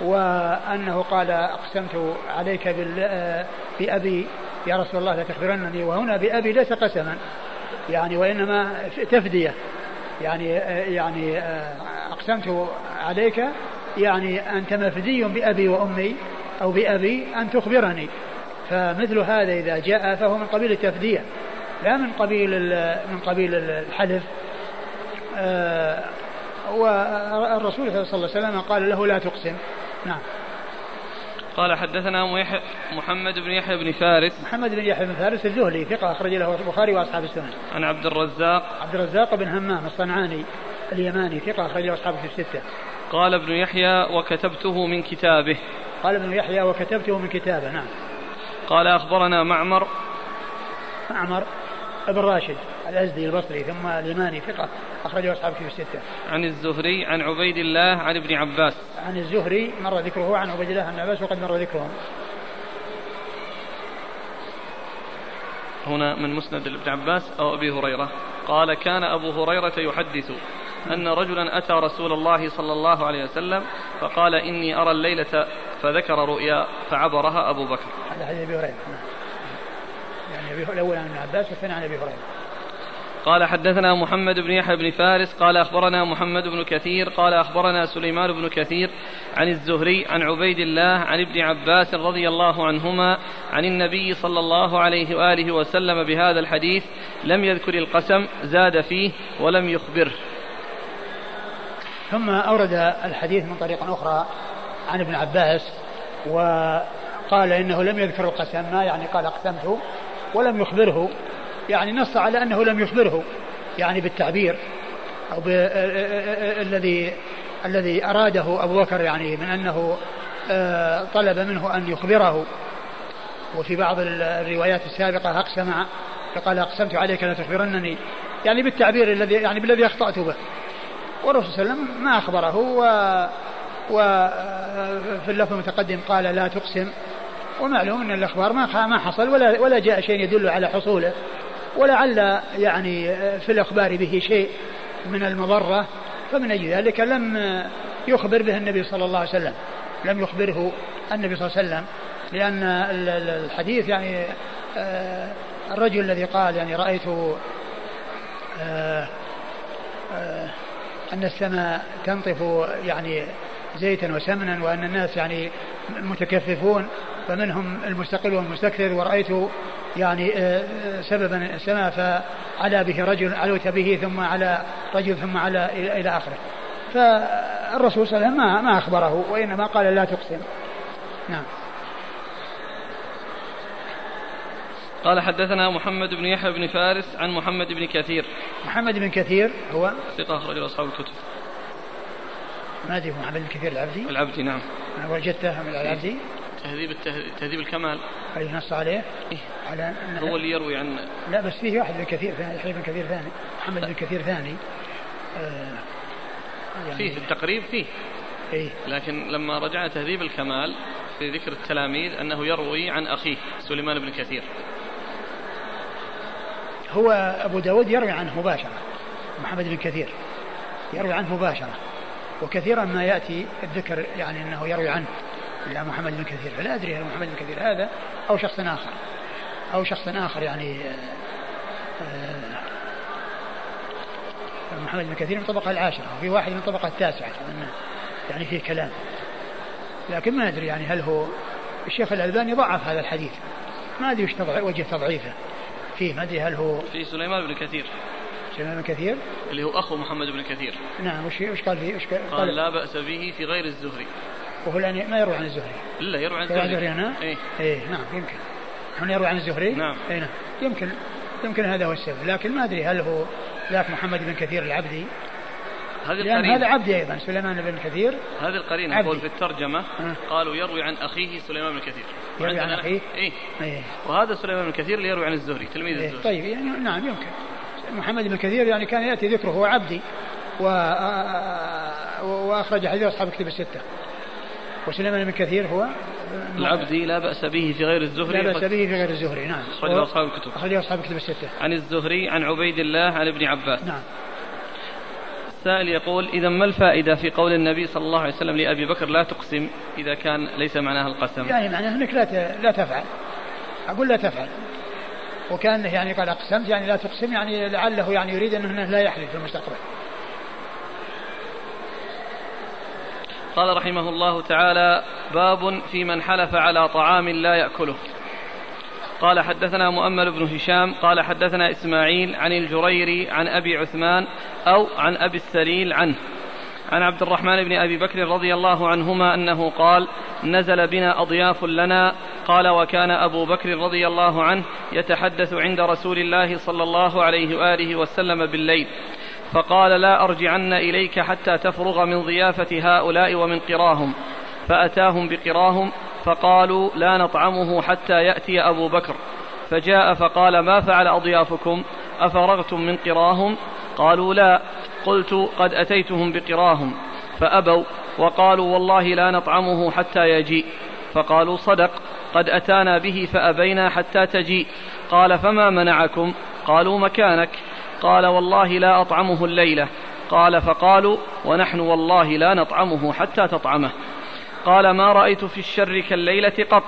وأنه قال أقسمت عليك بأبي يا رسول الله لا تخبرنني وهنا بأبي ليس قسما يعني وإنما تفدية يعني يعني أقسمت عليك يعني أنت مفدي بأبي وأمي أو بأبي أن تخبرني. فمثل هذا إذا جاء فهو من قبيل التفدية لا من قبيل من قبيل الحلف. آه، والرسول صلى الله عليه وسلم قال له لا تقسم. نعم. قال حدثنا محمد بن يحيى بن فارس. محمد بن يحيى بن فارس الزهلي ثقة أخرج له البخاري وأصحاب السنن عن عبد الرزاق. عبد الرزاق بن همام الصنعاني اليماني ثقة أخرج له أصحابه في الستة. قال ابن يحيى وكتبته من كتابه. قال ابن يحيى وكتبته من كتابه نعم. قال أخبرنا معمر. معمر ابن راشد الأزدي البصري ثم اليماني ثقة أخرجه أصحاب في الستة. عن الزهري عن عبيد الله عن ابن عباس. عن الزهري مر ذكره عن عبيد الله عن عباس وقد مر ذكرهم. هنا من مسند ابن عباس أو أبي هريرة قال كان أبو هريرة يحدث أن رجلا أتى رسول الله صلى الله عليه وسلم فقال إني أرى الليلة فذكر رؤيا فعبرها أبو بكر هذا حديث أبي هريرة نعم. يعني الأول عن ابن عباس والثاني عن أبي هريرة قال حدثنا محمد بن يحيى بن فارس قال أخبرنا محمد بن كثير قال أخبرنا سليمان بن كثير عن الزهري عن عبيد الله عن ابن عباس رضي الله عنهما عن النبي صلى الله عليه وآله وسلم بهذا الحديث لم يذكر القسم زاد فيه ولم يخبره ثم أورد الحديث من طريق أخرى عن ابن عباس وقال إنه لم يذكر القسم ما يعني قال أقسمت ولم يخبره. يعني نص على أنه لم يخبره يعني بالتعبير أو الذي الذي أراده أبو بكر يعني من أنه آه، طلب منه أن يخبره. وفي بعض الروايات السابقة أقسم فقال أقسمت عليك لا تخبرنني يعني بالتعبير الذي يعني بالذي أخطأت به. والرسول صلى الله عليه وسلم ما أخبره و وفي اللفظ المتقدم قال لا تقسم. ومعلوم أن الأخبار ما ما حصل ولا ولا جاء شيء يدل على حصوله. ولعل يعني في الإخبار به شيء من المضرة فمن أجل ذلك لم يخبر به النبي صلى الله عليه وسلم. لم يخبره النبي صلى الله عليه وسلم لأن الحديث يعني آه، الرجل الذي قال يعني رأيت آه، آه، أن السماء تنطف يعني زيتا وسمنا وأن الناس يعني متكففون فمنهم المستقل والمستكثر ورأيت يعني آه، آه، سببا السماء فعلى به رجل علوت به ثم على رجل ثم على إلى آخره. فالرسول صلى الله عليه وسلم ما, ما أخبره وإنما قال لا تقسم. نعم. قال حدثنا محمد بن يحيى بن فارس عن محمد بن كثير. محمد بن كثير هو؟ ثقة أخرج أصحاب الكتب. ما أدري محمد بن كثير العبدي؟ العبدي نعم. وجدته من العبدي. تهذيب تهذيب الكمال. أي نص عليه؟ إيه؟ على هو اللي يروي عن لا بس فيه واحد بن كثير ثاني يحيى بن كثير ثاني. محمد بن كثير ثاني. آه يعني فيه في التقريب فيه. إيه؟ لكن لما رجعنا تهذيب الكمال في ذكر التلاميذ أنه يروي عن أخيه سليمان بن كثير. هو أبو داود يروي عنه مباشرة. محمد بن كثير يروي عنه مباشرة. وكثيرا ما يأتي الذكر يعني أنه يروي عنه. إلا محمد بن كثير. فلا أدري هل محمد بن كثير هذا أو شخص آخر. أو شخص آخر يعني آه، آه، محمد بن كثير من الطبقة العاشرة. وفي واحد من الطبقة التاسعة. يعني فيه كلام. لكن ما أدري يعني هل هو الشيخ الألباني ضعف هذا الحديث. ما أدري وش وجه تضعيفه. فيه ما أدري هل هو في سليمان بن كثير. سليمان بن كثير؟ اللي هو أخو محمد بن كثير. نعم وش وش قال فيه وش قال, قال لا بأس به في غير الزهري. وهو ما يروي عن الزهري. لا يروي عن الزهري. الزهري هنا إيه. إيه نعم يمكن. هنا يروي عن الزهري؟ نعم. إيه نعم. يمكن يمكن هذا هو السبب. لكن ما أدري هل هو ذاك محمد بن كثير العبدي. هذه لأن هذا عبدي أيضا سليمان بن كثير. هذه القرينة يقول في الترجمة. أه. قالوا يروي عن أخيه سليمان بن كثير. يروي عن أخيه؟ إيه. إيه. وهذا سليمان بن كثير اللي يروي عن الزهري تلميذ إيه. الزهري. طيب يعني نعم يمكن. محمد بن كثير يعني كان يأتي ذكره هو عبدي و... وأخرج حديث أصحاب كتب الستة. وسليمان بن كثير هو العبدي لا بأس به في غير الزهري لا بأس به في غير الزهري نعم. أخرجه أصحاب الكتب. أخرجه أصحاب الكتب الستة. عن الزهري عن عبيد الله عن ابن عباس. نعم. السائل يقول إذا ما الفائدة في قول النبي صلى الله عليه وسلم لأبي بكر لا تقسم إذا كان ليس معناها القسم؟ يعني معناه أنك لا لا تفعل. أقول لا تفعل. وكان يعني قال أقسمت يعني لا تقسم يعني لعله يعني يريد أنه لا يحلف في المستقبل. قال رحمه الله تعالى باب في من حلف على طعام لا يأكله. قال حدثنا مؤمل بن هشام قال حدثنا إسماعيل عن الجريري عن أبي عثمان أو عن أبي السليل عنه. عن عبد الرحمن بن أبي بكر رضي الله عنهما أنه قال نزل بنا أضياف لنا. قال وكان أبو بكر رضي الله عنه يتحدث عند رسول الله صلى الله عليه وآله وسلم بالليل. فقال لا أرجعن إليك حتى تفرغ من ضيافة هؤلاء ومن قراهم. فأتاهم بقراهم فقالوا لا نطعمه حتى يأتي أبو بكر. فجاء فقال ما فعل أضيافكم؟ أفرغتم من قراهم؟ قالوا لا. قلت قد أتيتهم بقراهم. فأبوا وقالوا والله لا نطعمه حتى يجيء. فقالوا صدق. قد أتانا به فأبينا حتى تجيء. قال فما منعكم؟ قالوا مكانك. قال والله لا أطعمه الليلة. قال فقالوا ونحن والله لا نطعمه حتى تطعمه. قال ما رأيت في الشر كالليلة قط.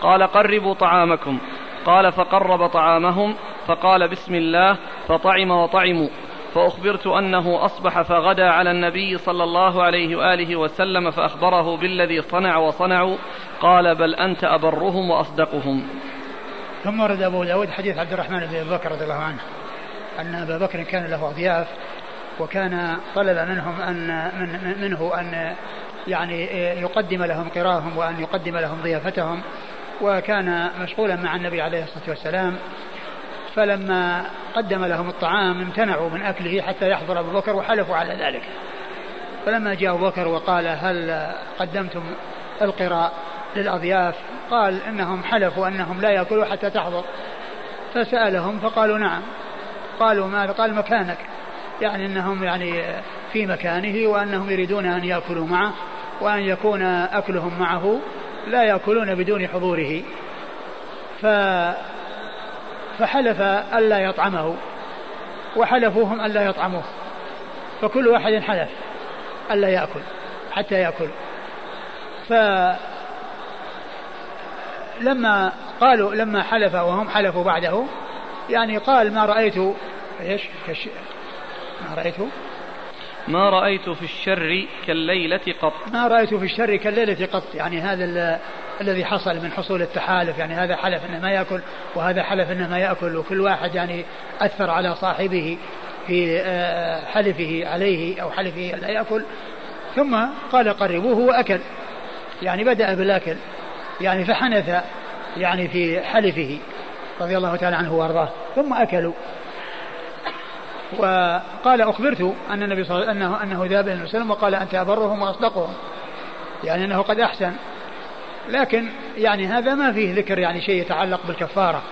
قال قربوا طعامكم. قال فقرب طعامهم فقال بسم الله فطعم وطعموا فأخبرت أنه أصبح فغدا على النبي صلى الله عليه وآله وسلم فأخبره بالذي صنع وصنعوا. قال بل أنت أبرهم وأصدقهم. ثم ورد أبو داود حديث عبد الرحمن بن بكر رضي الله عنه أن أبا بكر كان له أضياف وكان طلب منهم أن من منه أن يعني يقدم لهم قراهم وأن يقدم لهم ضيافتهم. وكان مشغولا مع النبي عليه الصلاة والسلام فلما قدم لهم الطعام امتنعوا من أكله حتى يحضر أبو بكر وحلفوا على ذلك. فلما جاء أبو بكر وقال هل قدمتم القراء للأضياف؟ قال إنهم حلفوا أنهم لا يأكلوا حتى تحضر. فسألهم فقالوا نعم. قالوا ماذا قال مكانك. يعني إنهم يعني في مكانه وأنهم يريدون أن يأكلوا معه وأن يكون أكلهم معه لا يأكلون بدون حضوره. ف فحلف ألا يطعمه وحلفوهم ألا يطعموه. فكل واحد حلف ألا يأكل حتى يأكل. ف لما قالوا لما حلف وهم حلفوا بعده يعني قال ما رأيت إيش؟ ما رأيت ما رأيت في الشر كالليلة قط. ما رأيت في الشر كالليلة قط. يعني هذا الذي حصل من حصول التحالف. يعني هذا حلف إنه ما يأكل وهذا حلف إنه ما يأكل. وكل واحد يعني أثر على صاحبه في آه، حلفه عليه أو حلفه لا يأكل. ثم قال قربوه وأكل. يعني بدأ بالأكل. يعني فحنث يعني في حلفه رضي الله تعالى عنه وأرضاه. ثم أكلوا. وقال أخبرت أن النبي صلى الله عليه وسلم انه أنه ذهب إلى وسلم وقال أنت أبرهم وأصدقهم. يعني أنه قد أحسن. لكن يعني هذا ما فيه ذكر يعني شيء يتعلق بالكفارة.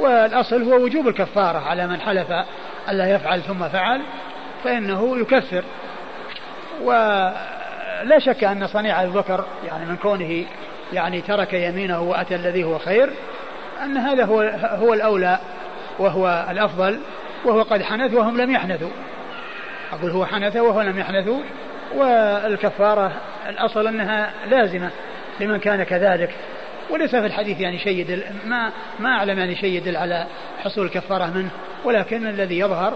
والأصل هو وجوب الكفارة على من حلف الا يفعل ثم فعل فإنه يكفر. ولا شك أن صنيع أبي بكر يعني من كونه يعني ترك يمينه وأتى الذي هو خير أن هذا هو هو الأولى وهو الأفضل. وهو قد حنث وهم لم يحنثوا. أقول هو حنث وهو لم يحنثوا والكفارة الأصل أنها لازمة لمن كان كذلك. وليس في الحديث يعني شيء ما ما أعلم يعني شيء يدل على حصول الكفارة منه. ولكن الذي يظهر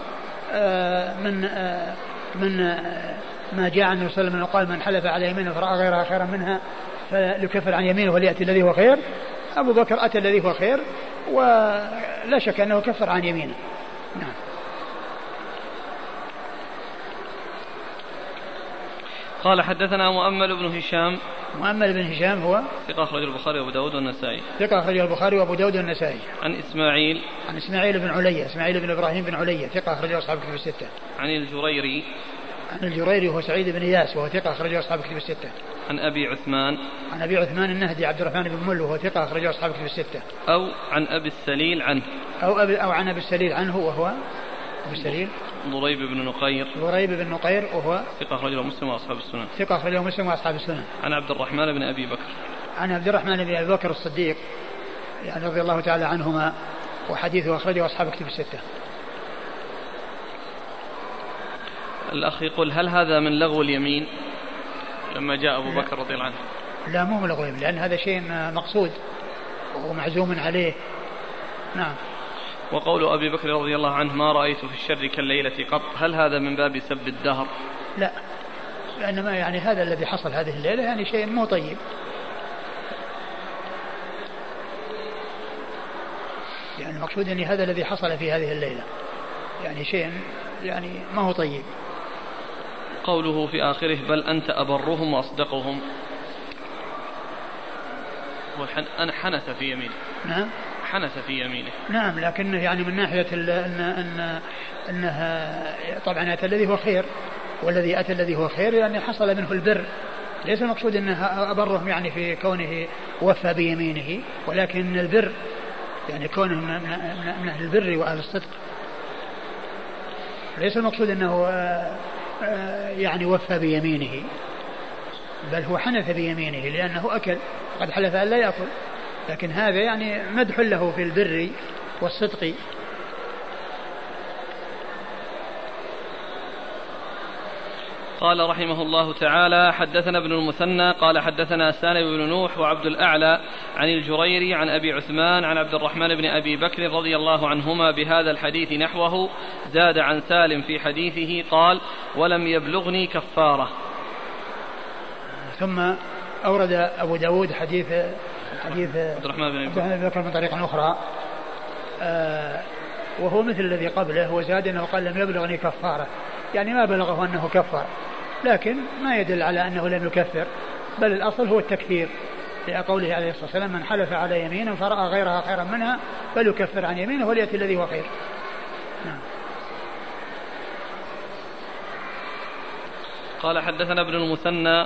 آه، من آه، من آه، ما جاء عن النبي صلى الله عليه وسلم قال من حلف على يمينه فرأى غيرها خيرا منها فليكفر عن يمينه وليأتي الذي هو خير. أبو بكر أتى الذي هو خير ولا شك أنه كفر عن يمينه. نعم. قال حدثنا مؤمل بن هشام. مؤمل بن هشام هو ثقة أخرج البخاري وأبو داود والنسائي. ثقة أخرج البخاري وأبو داود والنسائي. عن إسماعيل. عن إسماعيل بن عليا إسماعيل بن إبراهيم بن عليا ثقة أخرج أصحاب الكتب الستة. عن الجريري. عن الجريري وهو سعيد بن إياس وهو ثقة أخرج أصحاب الكتب الستة. عن أبي عثمان. عن أبي عثمان النهدي عبد الرحمن بن مل وهو ثقة أخرج أصحاب الكتب الستة. أو عن أبي السليل عنه. أو أبي أو عن أبي السليل عنه وهو أبي السليل. ضريب بن نقير. ضريب بن نقير وهو ثقة أخرجه مسلم وأصحاب السنن. ثقة أخرجه مسلم وأصحاب السنن. عن عبد الرحمن بن أبي بكر. عن عبد الرحمن بن أبي بكر الصديق يعني رضي الله تعالى عنهما وحديثه أخرجه أصحاب كتب الستة. الأخ يقول هل هذا من لغو اليمين؟ لما جاء أبو بكر رضي الله عنه. لا مو من لغو اليمين لأن هذا شيء مقصود ومعزوم عليه. نعم. وقول أبي بكر رضي الله عنه ما رأيت في الشر كالليلة قط هل هذا من باب سب الدهر؟ لا لأنما يعني هذا الذي حصل هذه الليلة يعني شيء مو طيب. يعني المقصود أن هذا الذي حصل في هذه الليلة. يعني شيء يعني ما هو طيب. قوله في آخره بل أنت أبرهم وأصدقهم. أنا حنث في يمينه. نعم. حنث في يمينه. نعم لكنه يعني من ناحية أن أن أنها طبعا أتى الذي هو خير والذي أتى الذي هو خير يعني حصل منه البر. ليس المقصود أنه أبرهم يعني في كونه وفى بيمينه ولكن البر يعني كونه من, من أهل البر وأهل الصدق. ليس المقصود أنه آه، يعني وفى بيمينه. بل هو حنث بيمينه لأنه أكل. قد حلف أن لا يأكل. لكن هذا يعني مدح له في البر والصدق. قال رحمه الله تعالى حدثنا ابن المثنى قال حدثنا سالم بن نوح وعبد الأعلى عن الجريري عن أبي عثمان عن عبد الرحمن بن أبي بكر رضي الله عنهما بهذا الحديث نحوه زاد عن سالم في حديثه قال ولم يبلغني كفارة. ثم أورد أبو داود حديث حديث عبد الرحمن بن بكر من طريق أخرى. آه وهو مثل الذي قبله وزاد أنه قال لم يبلغني كفارة. يعني ما بلغه أنه كفر لكن ما يدل على أنه لم يكفر بل الأصل هو التكفير. لقوله عليه الصلاة والسلام من حلف على يمين فرأى غيرها خيرا منها فليكفر عن يمينه وليأتي الذي هو خير. نعم. قال حدثنا ابن المثنى.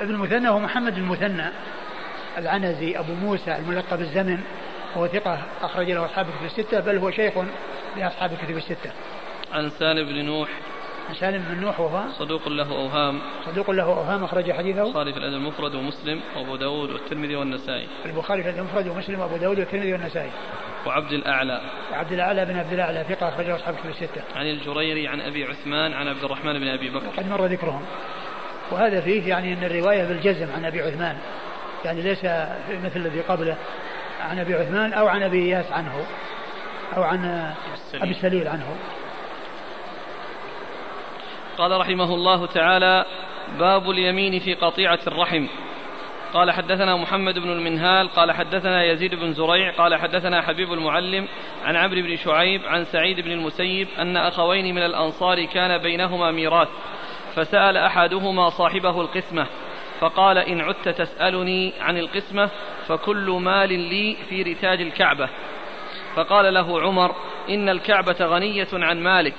ابن المثنى هو محمد المثنى العنزي أبو موسى الملقب الزمن. هو ثقة أخرج له أصحاب الكتب الستة بل هو شيخ لأصحاب الكتب الستة. عن سالم بن نوح. عن سالم بن نوح وهو صدوق له أوهام. صدوق له أوهام أخرج حديثه. البخاري في الأدب المفرد ومسلم وأبو داود والترمذي والنسائي. البخاري في الأدب المفرد ومسلم وأبو داود والترمذي والنسائي. وعبد الأعلى. وعبد الأعلى بن عبد الأعلى ثقة أخرجه أصحاب الكتب الستة. عن الجريري عن أبي عثمان عن عبد الرحمن بن أبي بكر. وقد مر ذكرهم. وهذا فيه يعني أن الرواية بالجزم عن أبي عثمان. يعني ليس مثل الذي قبله. عن أبي عثمان أو عن أبي إياس عنه أو عن أبي السليل عنه. قال رحمه الله تعالى باب اليمين في قطيعة الرحم. قال حدثنا محمد بن المنهال قال حدثنا يزيد بن زريع قال حدثنا حبيب المعلم عن عمرو بن شعيب عن سعيد بن المسيب أن أخوين من الأنصار كان بينهما ميراث فسأل أحدهما صاحبه القسمة فقال إن عدت تسألني عن القسمة فكل مال لي في رتاج الكعبة. فقال له عمر إن الكعبة غنية عن مالك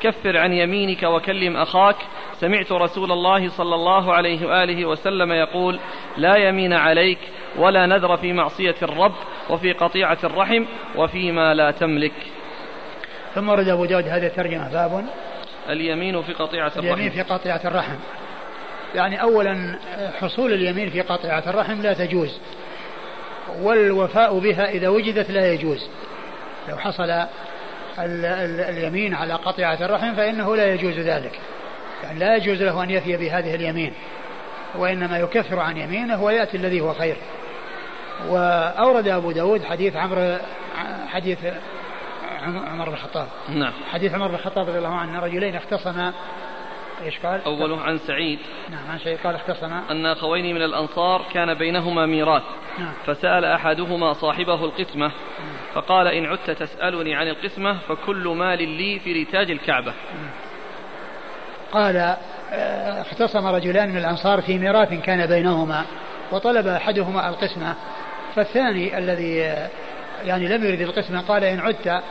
كفر عن يمينك وكلم أخاك. سمعت رسول الله صلى الله عليه وآله وسلم يقول لا يمين عليك ولا نذر في معصية الرب وفي قطيعة الرحم وفيما لا تملك. ثم ورد أبو داود هذه الترجمة باب اليمين في قطيعة الرحم. اليمين في قطيعة الرحم. يعني أولا حصول اليمين في قطيعة الرحم لا تجوز والوفاء بها إذا وجدت لا يجوز. لو حصل ال ال اليمين على قطيعة الرحم فإنه لا يجوز ذلك. يعني لا يجوز له أن يفي بهذه اليمين وإنما يكفر عن يمينه ويأتي الذي هو خير. وأورد أبو داود حديث عمرو حديث عمر بن الخطاب. نعم. حديث عمر بن الخطاب رضي الله عنه رجلين اختصما إيش قال؟ أوله عن سعيد. نعم عن سعيد. قال اختصما أن أخوين من الأنصار كان بينهما ميراث. نعم. فسأل أحدهما صاحبه القسمة نعم. فقال إن عدت تسألني عن القسمة فكل مال لي في رتاج الكعبة. قال آه، اختصم رجلان من الأنصار في ميراث كان بينهما وطلب أحدهما القسمة. فالثاني الذي آه، يعني لم يرد القسمة قال إن عدت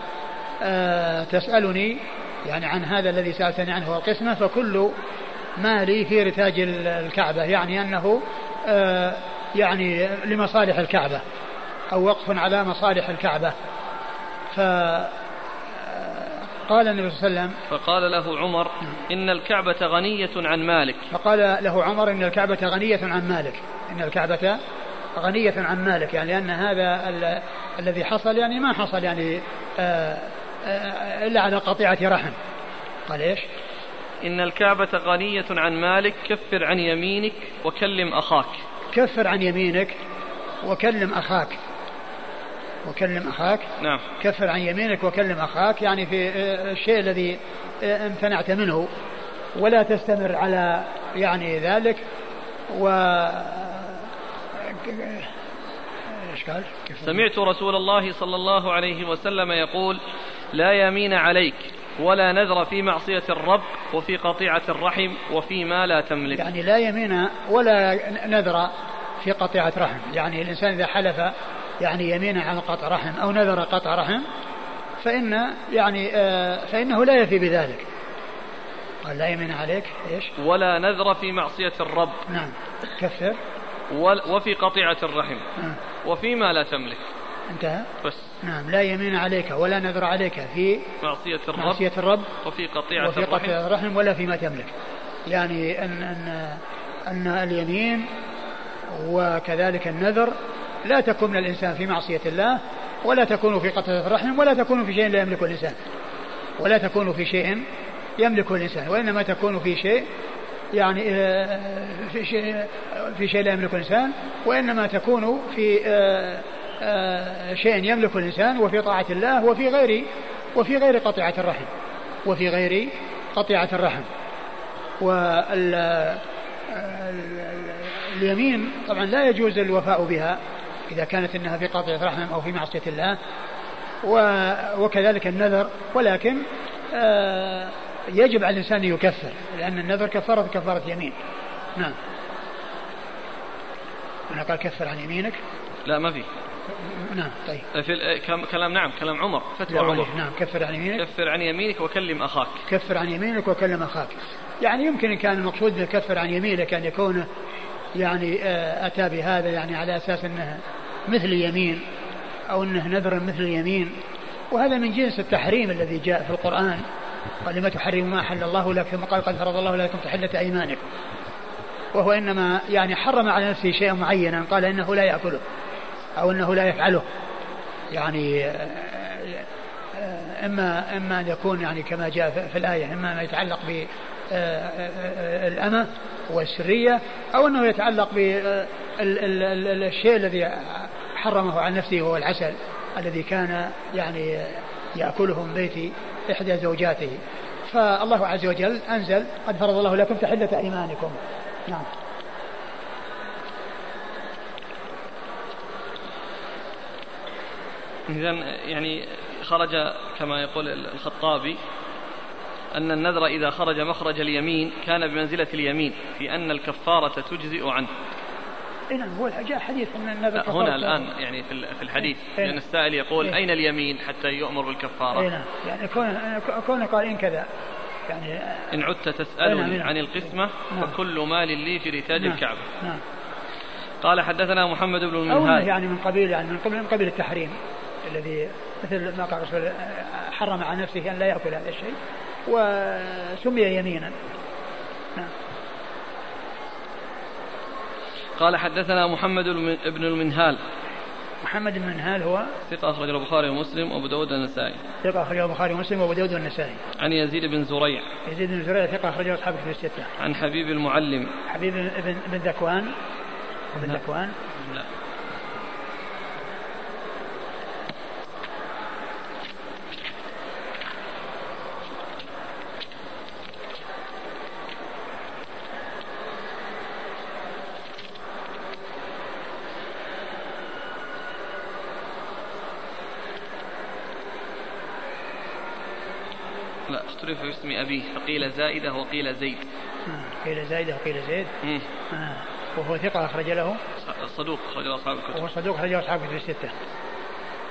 آه، تسألني يعني عن هذا الذي سألتني عنه القسمة فكل مالي في رتاج الكعبة يعني أنه يعني لمصالح الكعبة أو وقف على مصالح الكعبة. ف قال النبي صلى الله عليه وسلم فقال له عمر إن الكعبة غنية عن مالك. فقال له عمر إن الكعبة غنية عن مالك. إن الكعبة غنية عن مالك يعني لأن هذا ال... الذي حصل يعني ما حصل يعني آآ إلا على قطيعة رحم. قال إيش؟ إن الكعبة غنية عن مالك كفر عن يمينك وكلم أخاك. كفر عن يمينك وكلم أخاك. وكلم أخاك؟ نعم. كفر عن يمينك وكلم أخاك يعني في آه، الشيء الذي آه، امتنعت منه. ولا تستمر على يعني ذلك. و إيش قال؟ سمعت رسول الله صلى الله عليه وسلم يقول لا يمين عليك ولا نذر في معصية الرب وفي قطيعة الرحم وفيما لا تملك. يعني لا يمين ولا نذر في قطيعة رحم. يعني الإنسان إذا حلف يعني يمينا على قطع رحم أو نذر قطع رحم فإن يعني آه فإنه لا يفي بذلك. قال لا يمين عليك إيش؟ ولا نذر في معصية الرب. نعم كفر. وفي قطيعة الرحم. نعم. وفيما لا تملك. انتهى؟ بس. نعم لا يمين عليك ولا نذر عليك في معصية الرب. معصية الرب وفي قطيعة وفي قطيعة الرحم ولا فيما تملك. يعني أن أن أن اليمين وكذلك النذر لا تكون الإنسان في معصية الله ولا تكون في قتل الرحم ولا تكون في شيء لا يملكه الإنسان. ولا تكون في شيء يملكه الإنسان وإنما تكون في شيء يعني آه، في شيء في شيء لا يملكه الإنسان وإنما تكون في آه، شيء يملكه الإنسان وفي طاعة الله وفي غير وفي غير قطيعة الرحم وفي غير قطيعة الرحم. واليمين طبعا لا يجوز الوفاء بها إذا كانت إنها في قطع رحم أو في معصية الله وكذلك النذر. ولكن آه، يجب على الإنسان أن يكفر لأن النذر كفارة كفارة يمين. نعم. أنا قال كفر عن يمينك. لا ما في. نعم طيب. في كلام نعم كلام عمر. فتوى عمر. نعم كفر عن يمينك. كفر عن يمينك وكلم أخاك. كفر عن يمينك وكلم أخاك. يعني يمكن إن كان المقصود بكفر عن يمينك أن يكون يعني آه، أتى بهذا يعني على أساس أنه مثل يمين أو أنه نذر مثل يمين. وهذا من جنس التحريم الذي جاء في القرآن. قال لما تحرم ما أحل الله لك ثم قال قد فرض الله لكم تحلة أيمانكم. وهو إنما يعني حرم على نفسه شيئا معينا. قال إنه لا يأكله. أو أنه لا يفعله. يعني إما إما أن يكون يعني كما جاء في الآية إما ما يتعلق ب الأمة والسرية أو أنه يتعلق بالشيء الذي حرمه عن نفسه وهو العسل الذي كان يعني يأكله من بيت إحدى زوجاته. فالله عز وجل أنزل قد فرض الله لكم تحلة أيمانكم. نعم. إذا يعني خرج كما يقول الخطابي أن النذر إذا خرج مخرج اليمين كان بمنزلة اليمين في أن الكفارة تجزئ عنه اي نعم هو جاء حديث أن النذر هنا الآن يعني في الحديث إيه؟ لأن السائل يقول إيه؟ أين اليمين حتى يؤمر بالكفارة؟ اي نعم يعني كون كون قال إن كذا يعني إن عدت تسالني نعم. عن القسمة نعم. فكل مال لي في رتاج نعم. الكعبة. نعم. قال حدثنا محمد بن المنهال يعني من قبيل يعني من قبيل من قبيل التحريم الذي مثل ما قال الرسول حرم على نفسه أن لا يأكل هذا الشيء وسمي يمينا. نعم. قال حدثنا محمد بن المنهال. محمد بن المنهال هو ثقة أخرج البخاري ومسلم وأبو داود والنسائي. ثقة أخرج البخاري ومسلم وأبو داود والنسائي. عن يزيد بن زريع. يزيد بن زريع ثقة أخرج أصحاب في الستة. عن حبيب المعلم. حبيب بن بن ذكوان. بن ذكوان. لا. اسم أبيه فقيل زائدة وقيل زيد. قيل زائدة وقيل زيد؟ آه. وهو ثقة أخرج له؟ صدوق أخرج له أصحاب الكتب. وهو صدوق أخرج له أصحاب الكتب الستة.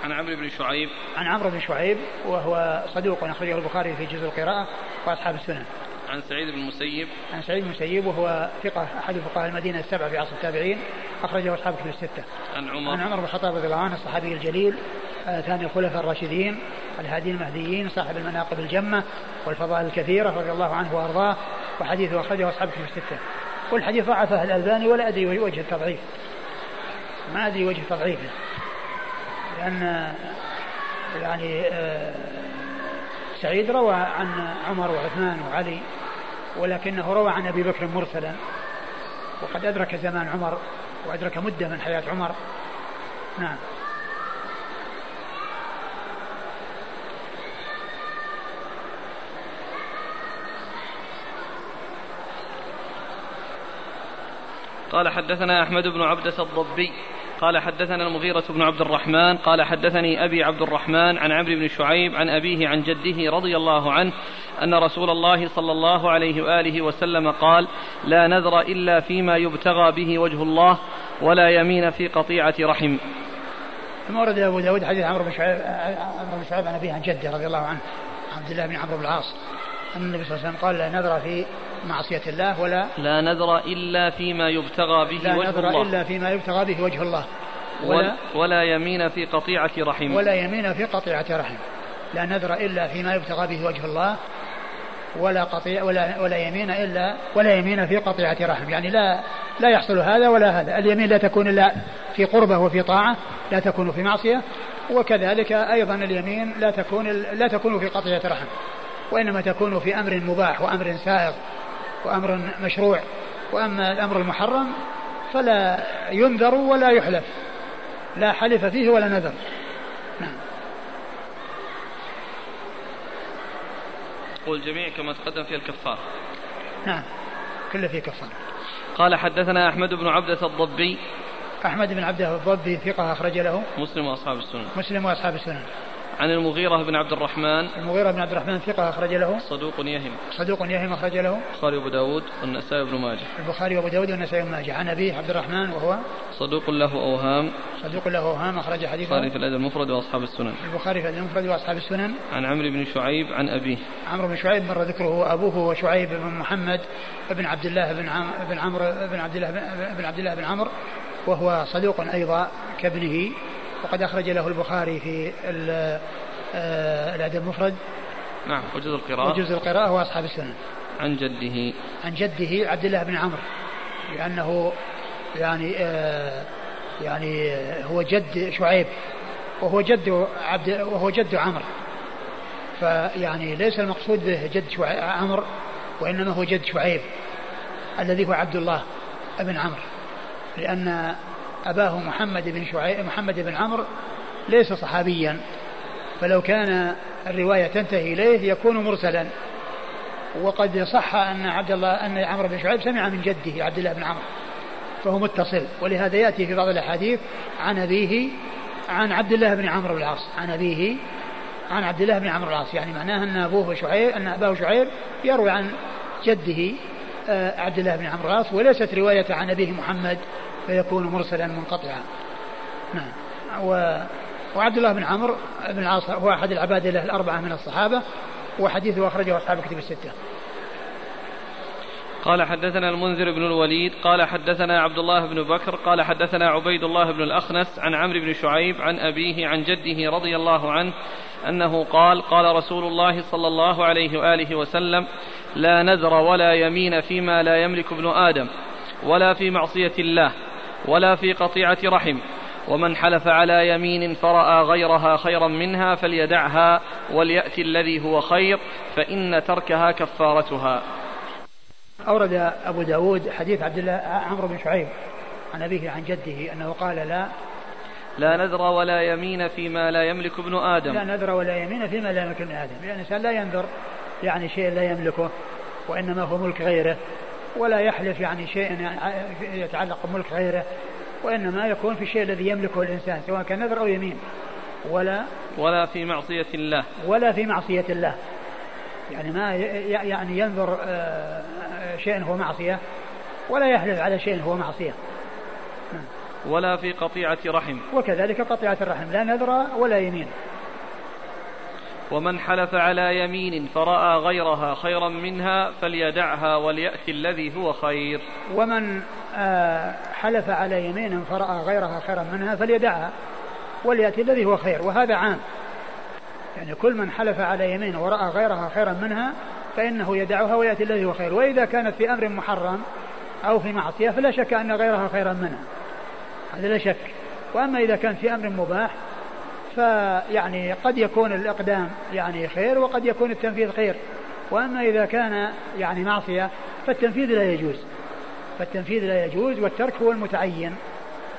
عن عمرو بن شعيب. عن عمرو بن شعيب وهو صدوق أخرجه البخاري في جزء القراءة وأصحاب السنن. عن سعيد بن المسيب. عن سعيد بن المسيب وهو ثقة أحد فقهاء المدينة السبعة في عصر التابعين أخرجه أصحاب كتب الستة. عن عمر. عن عمر بن الخطاب رضي الله عنه الصحابي الجليل ثاني الخلفاء الراشدين الهادين المهديين صاحب المناقب الجمة والفضائل الكثيرة رضي الله عنه وأرضاه وحديثه أخرجه أصحاب كتب الستة. والحديث ضعفه الألباني ولا أدري وجه التضعيف. ما أدري وجه تضعيفه. لأن يعني آه سعيد روى عن عمر وعثمان وعلي ولكنه روى عن أبي بكر مرسلا وقد أدرك زمان عمر وأدرك مدة من حياة عمر نعم قال حدثنا أحمد بن عبدة الضبي قال حدثنا المغيرة بن عبد الرحمن قال حدثني أبي عبد الرحمن عن عمرو بن شعيب عن أبيه عن جده رضي الله عنه أن رسول الله صلى الله عليه وآله وسلم قال لا نذر إلا فيما يبتغى به وجه الله ولا يمين في قطيعة رحم. ثم ورد أبو داود حديث عمرو بن شعيب عمرو بن شعيب عن أبيه عن جده رضي الله عنه عبد الله بن عمرو بن العاص أن النبي صلى الله عليه وسلم قال لا نذر في معصية الله ولا لا نذر إلا فيما يبتغى به لا وجه نذر الله. إلا فيما يبتغى به وجه الله. ولا, ولا يمين في قطيعة رحم ولا يمين في قطيعة رحم لا نذر إلا فيما يبتغى به وجه الله ولا قطيع ولا ولا يمين الا ولا يمين في قطيعة رحم يعني لا لا يحصل هذا ولا هذا. اليمين لا تكون إلا في قربة وفي طاعة لا تكون في معصية وكذلك أيضا اليمين لا تكون لا تكون في قطيعة رحم وإنما تكون في أمر مباح وأمر سائغ. وأمر مشروع وأما الأمر المحرم فلا ينذر ولا يحلف لا حلف فيه ولا نذر. نعم. والجميع كما تقدم في الكفار. نعم. كله في كفار. قال حدثنا أحمد بن عبدة الضبي. أحمد بن عبدة الضبي ثقة أخرج له. مسلم وأصحاب السنن. مسلم وأصحاب السنن. عن المغيرة بن عبد الرحمن. المغيرة بن عبد الرحمن ثقة أخرج له. صدوق يهم. صدوق يهم أخرج له. البخاري وأبو داود والنسائي وابن ماجه. البخاري وأبو داود والنسائي وابن ماجه. عن أبيه عبد الرحمن وهو صدوق له أوهام. صدوق له أوهام أخرج حديثه. البخاري في الأدب المفرد وأصحاب السنن. البخاري في الأدب المفرد وأصحاب السنن. عن عمرو بن شعيب عن أبيه. عمرو بن شعيب مر ذكره أبوه هو شعيب بن محمد بن عبد الله بن عم بن عمرو بن عبد الله بن عبد الله بن عمرو وهو صدوق أيضا كابنه. وقد أخرج له البخاري في آه، الأدب المفرد. نعم وجزء القراءة. وجزء القراءة وأصحاب السنن عن جده. عن جده عبد الله بن عمرو. لأنه يعني آه يعني هو جد شعيب وهو جد عبد وهو جد عمرو. فيعني ليس المقصود به جد عمرو وإنما هو جد شعيب الذي هو عبد الله بن عمرو. لأن أباه محمد بن شعيب محمد بن عمرو ليس صحابيا. فلو كان الرواية تنتهي إليه يكون مرسلا. وقد صح أن عبد الله أن عمرو بن شعيب سمع من جده عبد الله بن عمرو فهو متصل. ولهذا يأتي في بعض الأحاديث عن أبيه عن عبد الله بن عمرو بن العاص عن أبيه عن عبد الله بن عمرو العاص. يعني معناه أن أبوه شعيب أن أباه شعيب يروي عن جده آه، عبد الله بن عمرو العاص. وليست رواية عن أبيه محمد. فيكون مرسلا منقطعا. نعم. و وعبد الله بن عمرو بن العاص هو أحد العباد له الأربعة من الصحابة وحديثه أخرجه أصحاب كتب الستة. قال حدثنا المنذر بن الوليد قال حدثنا عبد الله بن بكر قال حدثنا عبيد الله بن الأخنس عن عمرو بن شعيب عن أبيه عن جده رضي الله عنه أنه قال قال رسول الله صلى الله عليه وآله وسلم لا نذر ولا يمين فيما لا يملك ابن آدم ولا في معصية الله ولا في قطيعة رحم. ومن حلف على يمين فرأى غيرها خيرا منها فليدعها وليأتي الذي هو خير فإن تركها كفارتها. أورد أبو داود حديث عبد الله عمرو بن شعيب عن أبيه عن جده أنه قال لا. لا نذر ولا يمين فيما لا يملك ابن آدم. لا نذر ولا يمين فيما لا يملك ابن آدم. لأن الإنسان لا ينذر يعني شيء لا يملكه وإنما هو ملك غيره. ولا يحلف يعني شيء يتعلق بملك غيره وإنما يكون في الشيء الذي يملكه الإنسان سواء كان نذر أو يمين. ولا ولا في معصية الله. ولا في معصية الله. يعني ما يعني ينظر آه، شيء هو معصية ولا يحلف على شيء هو معصية. نعم. ولا في قطيعة رحم. وكذلك قطيعة الرحم لا نذر ولا يمين. ومن حلف على يمين فرأى غيرها خيرا منها فليدعها وليأتي الذي هو خير. ومن آه، حلف على يمين فرأى غيرها خيرا منها فليدعها وليأتي الذي هو خير وهذا عام. يعني كل من حلف على يمين ورأى غيرها خيرا منها فإنه يدعها ويأتي الذي هو خير. وإذا كانت في أمر محرم أو في معصية فلا شك أن غيرها خيرا منها. هذا لا شك. وأما إذا كان في أمر مباح فيعني قد يكون الإقدام يعني خير وقد يكون التنفيذ خير. وأما إذا كان يعني معصية فالتنفيذ لا يجوز. فالتنفيذ لا يجوز والترك هو المتعين.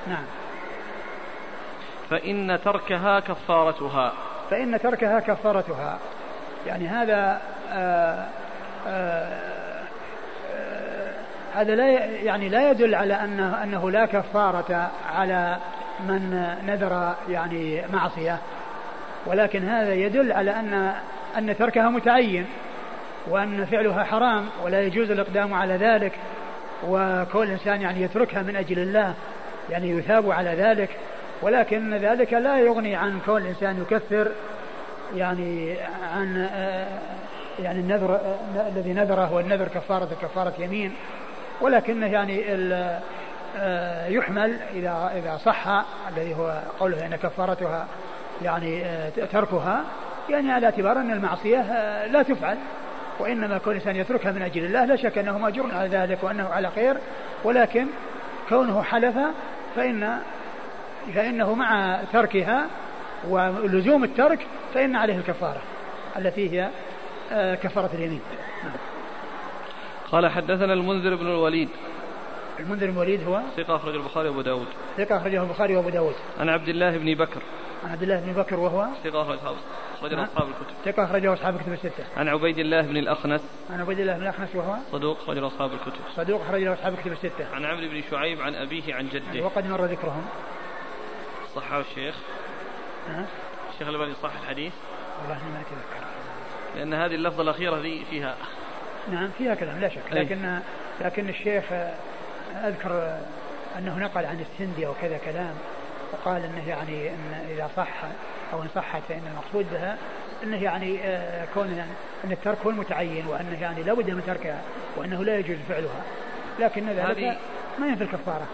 نعم. فإن تركها كفارتها. فإن تركها كفارتها. يعني هذا آآ آه، آآ آه، هذا لا يعني لا يدل على أنه أنه لا كفارة على من نذر يعني معصية. ولكن هذا يدل على أن أن تركها متعين وأن فعلها حرام ولا يجوز الإقدام على ذلك. وكل إنسان يعني يتركها من أجل الله يعني يثاب على ذلك. ولكن ذلك لا يغني عن كون الإنسان يكفر يعني عن يعني النذر الذي نذره والنذر كفارة كفارة يمين. ولكنه يعني يحمل إذا إذا صح الذي هو قوله أن كفارتها يعني تركها يعني على اعتبار أن المعصية لا تفعل وإنما كل إنسان يتركها من أجل الله لا شك أنه مأجور على ذلك وأنه على خير ولكن كونه حلف فإن فإنه مع تركها ولزوم الترك فإن عليه الكفارة التي هي آه، كفارة اليمين نعم. قال حدثنا المنذر بن الوليد المنذر بن الوليد هو ثقة أخرجه البخاري وأبو داود. ثقة أخرجه البخاري وأبو داود. عن عبد الله بن بكر. عن عبد الله بن بكر وهو ثقة أخرجه نعم. أصحاب الكتب. ثقة أخرجه أصحاب الكتب الستة. عن عبيد الله بن الأخنس. عن عبيد الله بن الأخنس وهو صدوق أخرجه أصحاب الكتب. صدوق أخرجه أصحاب الكتب الستة. عن عمرو بن شعيب عن أبيه عن جده. وقد مر ذكرهم. صححه الشيخ. نعم الشيخ الألباني صح الحديث. والله ما أتذكر. لأن هذه اللفظة الأخيرة ذي فيها. نعم فيها كلام لا شك. لكن لكن الشيخ أذكر أنه نقل عن السندي وكذا كلام وقال أنه يعني أن إذا صح أو إن صحت فإن المقصود بها أنه يعني آه، كون أن الترك هو المتعين وأنه يعني لا بد من تركها وأنه لا يجوز فعلها. لكن ذلك ما ينفي الكفارة.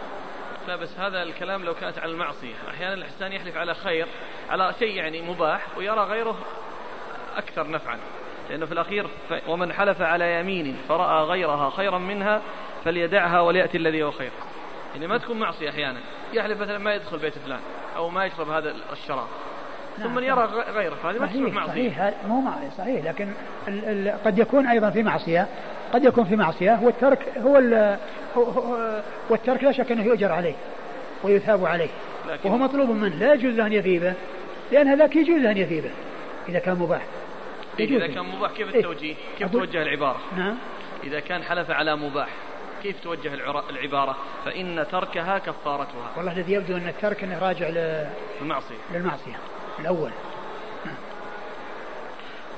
لا بس هذا الكلام لو كانت على المعصية. أحيانا الإنسان يحلف على خير على شيء يعني مباح ويرى غيره أكثر نفعا. لأنه في الأخير ومن حلف على يمين فرأى غيرها خيرا منها فليدعها وليأتي الذي هو خير. يعني ما تكون معصية أحيانا. يحلف مثلا ما يدخل بيت فلان أو ما يشرب هذا الشراب. ثم يرى غيره. فهذه ما تصبح معصية. صحيح مو معصية صحيح. لكن ال ال قد يكون أيضا في معصية قد يكون في معصية والترك هو, هو والترك لا شك أنه يؤجر عليه ويثاب عليه. وهو مطلوب منه لا يجوز له أن يثيبه لأن هذاك يجوز له أن يثيبه إذا كان مباح. إذا كان مباح كيف التوجيه؟ كيف توجه العبارة؟ نعم. إذا كان حلف على مباح. كيف توجه العبارة؟ فإن تركها كفارتها. والله الذي يبدو أن الترك أنه راجع للمعصية. للمعصية الأول.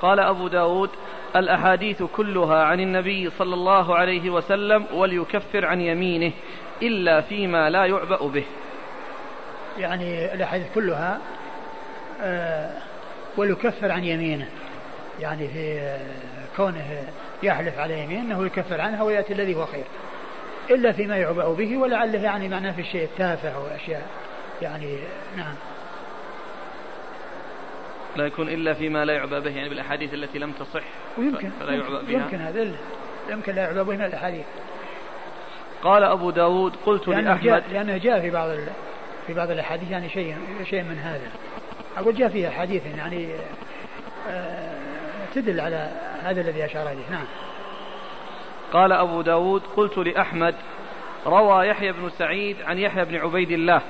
قال أبو داود الأحاديث كلها عن النبي صلى الله عليه وسلم وليكفر عن يمينه إلا فيما لا يعبأ به. يعني الأحاديث كلها آه وليكفر عن يمينه. يعني في كونه يحلف على يمين أنه يكفر عنها ويأتي الذي هو خير. إلا فيما يعبأ به ولعله يعني معناه في الشيء التافه أو أشياء يعني نعم. لا يكون إلا فيما لا يعبأ به يعني بالأحاديث التي لم تصح ويمكن فلا يعبأ بها. يمكن هذا يمكن لا يعبأ به من الأحاديث. قال أبو داود قلت لأنه لأحمد جاء لأنه جاء في بعض في بعض الأحاديث يعني شيء شيء من هذا. أقول جاء فيه أحاديث يعني آه تدل على هذا الذي أشار إليه نعم. قال أبو داود قلت لأحمد روى يحيى بن سعيد عن يحيى بن عبيد الله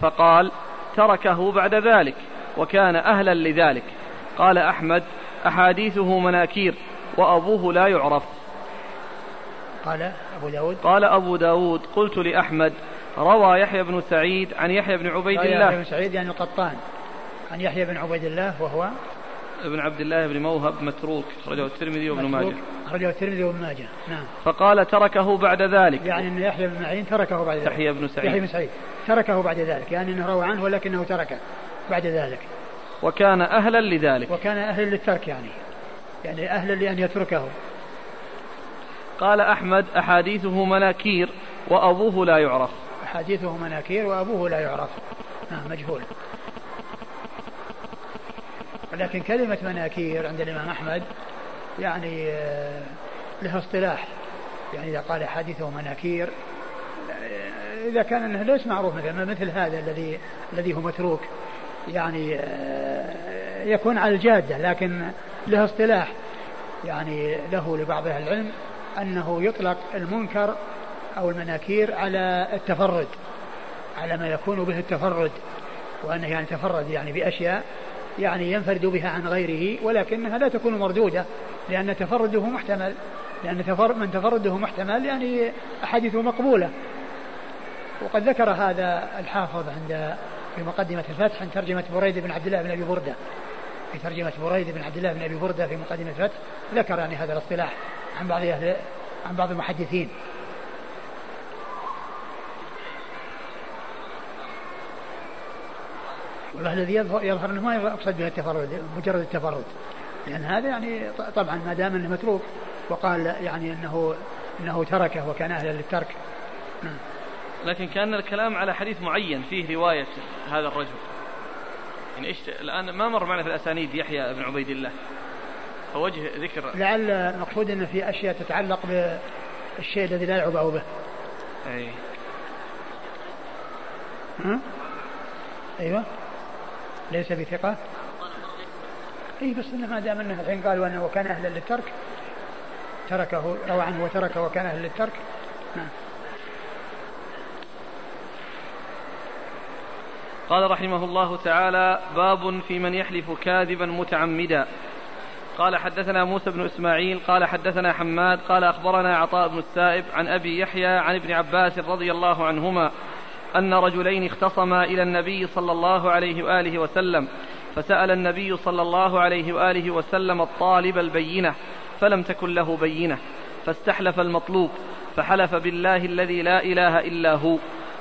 فقال تركه بعد ذلك وكان أهلا لذلك. قال أحمد أحاديثه مناكير وأبوه لا يعرف. قال أبو داود؟ قال أبو داود قلت لأحمد روى يحيى بن سعيد عن يحيى بن عبيد الله يحيى بن سعيد يعني القطان. عن يحيى بن عبيد الله وهو؟ بن عبد الله بن موهب متروك أخرجه الترمذي وابن ماجه. أخرجه الترمذي وابن ماجه. نعم. فقال تركه بعد ذلك. يعني أن يحيى بن معين تركه بعد ذلك. يحيى بن سعيد. يحيى بن سعيد. تركه بعد ذلك. يعني أنه روى عنه ولكنه تركه بعد ذلك. وكان أهلا لذلك. وكان أهلا للترك يعني. يعني أهلا لأن يتركه. قال أحمد أحاديثه مناكير وأبوه لا يعرف. أحاديثه مناكير وأبوه لا يعرف. نعم مجهول. ولكن كلمة مناكير عند الإمام أحمد يعني آه، لها اصطلاح. يعني إذا قال حديثه مناكير آه، إذا كان أنه ليس معروف مثلا مثل هذا الذي الذي هو متروك. يعني آه، يكون على الجادة لكن له اصطلاح. يعني له لبعض أهل العلم أنه يطلق المنكر أو المناكير على التفرد على ما يكون به التفرد. وأنه يعني تفرد يعني بأشياء يعني ينفرد بها عن غيره ولكنها لا تكون مردودة. لأن تفرده محتمل لأن تفر من تفرده محتمل يعني أحاديثه مقبولة. وقد ذكر هذا الحافظ عند في مقدمة الفتح عن ترجمة بريد بن عبد الله بن أبي بردة. في ترجمة بريد بن عبد الله بن أبي بردة في مقدمة الفتح ذكر يعني هذا الاصطلاح عن بعض أهل عن بعض المحدثين. والله الذي يظهر إنه ما يقصد به التفرد مجرد التفرد. لأن هذا يعني طبعا ما دام إنه متروك وقال يعني إنه إنه تركه وكان أهلا للترك. لكن كان الكلام على حديث معين فيه رواية هذا الرجل. يعني إيش الآن ما مر معنا في الأسانيد يحيى بن عبيد الله. فوجه ذكر لعل المقصود ان في أشياء تتعلق بالشيء الذي لا يعبأ به. أي. ها؟ أيوه. ليس بثقة. اي بس إنه ما دام إنه الحين قالوا إنه وكان أهلا للترك تركه روى عنه وتركه وكان أهلا للترك. نعم. قال رحمه الله تعالى باب في من يحلف كاذبا متعمدا. قال حدثنا موسى بن إسماعيل قال حدثنا حماد قال أخبرنا عطاء بن السائب عن أبي يحيى عن ابن عباس رضي الله عنهما أن رجلين اختصما إلى النبي صلى الله عليه وآله وسلم. فسأل النبي صلى الله عليه وآله وسلم الطالب البينة فلم تكن له بينة فاستحلف المطلوب فحلف بالله الذي لا إله إلا هو.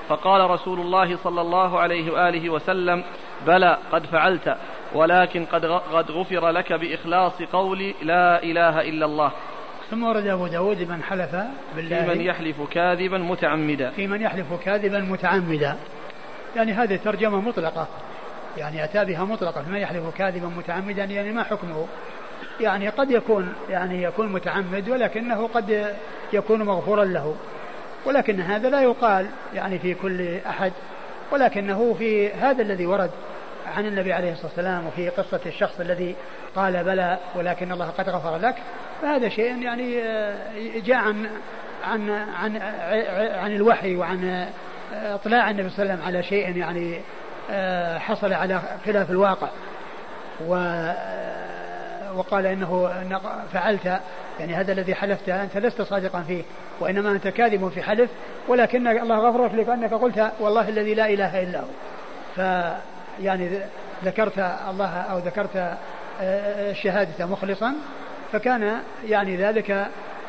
فقال رسول الله صلى الله عليه وآله وسلم بلى قد فعلت ولكن قد قد غفر لك بإخلاص قول لا إله إلا الله. ثم ورد أبو داود من حلف بالله في من يحلف كاذبا متعمدا. في من يحلف كاذبا متعمدا. يعني هذه ترجمة مطلقة. يعني أتى بها مطلقة من يحلف كاذبا متعمدا يعني ما حكمه. يعني قد يكون يعني يكون متعمد ولكنه قد يكون مغفورا له. ولكن هذا لا يقال يعني في كل أحد ولكنه في هذا الذي ورد عن النبي عليه الصلاة والسلام وفي قصة الشخص الذي قال بلى ولكن الله قد غفر لك. فهذا شيء يعني آه، جاء عن عن عن عن الوحي وعن آه، إطلاع النبي صلى الله عليه وسلم على شيء يعني حصل على خلاف الواقع. و وقال إنه فعلت يعني هذا الذي حلفت أنت لست صادقا فيه وإنما أنت كاذب في حلف ولكن الله غفر لك أنك قلت والله الذي لا إله إلا هو. ف يعني ذكرت الله أو ذكرت الشهادة مخلصا فكان يعني ذلك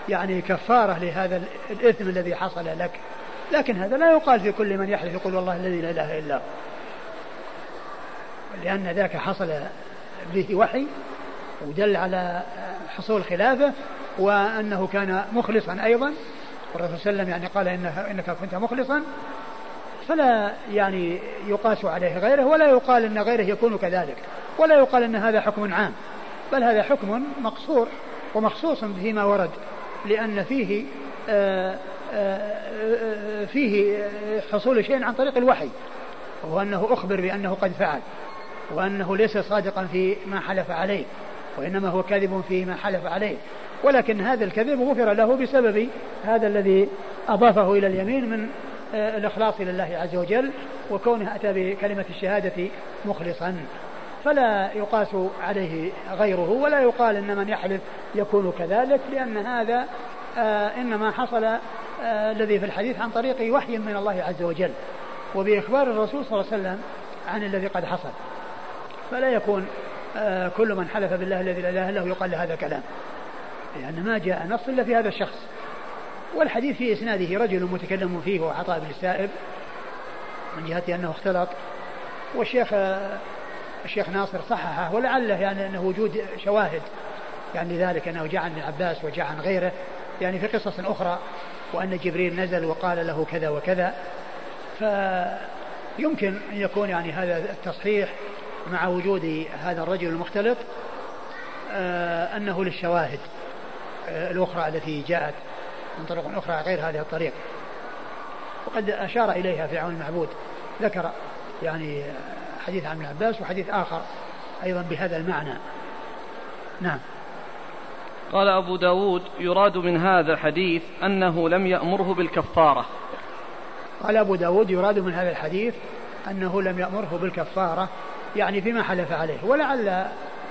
يعني كفارة لهذا الإثم الذي حصل لك. لكن هذا لا يقال في كل من يحلف يقول والله الذي لا إله إلا هو. لأن ذاك حصل به وحي ودل على حصول خلافة وأنه كان مخلصا أيضا. والرسول صلى الله عليه وسلم يعني قال إنك كنت مخلصا. فلا يعني يقاس عليه غيره ولا يقال إن غيره يكون كذلك ولا يقال إن هذا حكم عام. بل هذا حكم مقصور ومخصوص فيما ورد لأن فيه آه، آآ آه، فيه حصول شيء عن طريق الوحي وهو أنه أخبر بأنه قد فعل. وأنه ليس صادقا في ما حلف عليه وإنما هو كاذب فيما حلف عليه. ولكن هذا الكذب غفر له بسبب هذا الذي أضافه إلى اليمين من آه، الإخلاص لله عز وجل وكونه أتى بكلمة الشهادة مخلصا. فلا يقاس عليه غيره ولا يقال إن من يحلف يكون كذلك لأن هذا آه إنما حصل آه الذي في الحديث عن طريق وحي من الله عز وجل. وبإخبار الرسول صلى الله عليه وسلم عن الذي قد حصل. فلا يكون آه، كل من حلف بالله الذي لا إله إلا هو يقال هذا كلام لأن ما جاء نص إلا في هذا الشخص. والحديث في إسناده رجل متكلم فيه هو عطاء بن السائب من جهة أنه اختلط. والشيخ الشيخ ناصر صححه ولعله يعني أنه وجود شواهد يعني لذلك أنه جاء عن ابن عباس وجاء عن غيره يعني في قصص أخرى وأن جبريل نزل وقال له كذا وكذا. فيمكن أن يكون يعني هذا التصحيح مع وجود هذا الرجل المختلط آه، أنه للشواهد آه، الأخرى التي جاءت من طرق أخرى غير هذه الطريق. وقد أشار إليها في عون المعبود ذكر يعني حديث عن ابن عباس وحديث آخر أيضا بهذا المعنى. نعم. قال أبو داود يراد من هذا الحديث أنه لم يأمره بالكفارة. قال أبو داود يراد من هذا الحديث أنه لم يأمره بالكفارة. يعني فيما حلف عليه. ولعل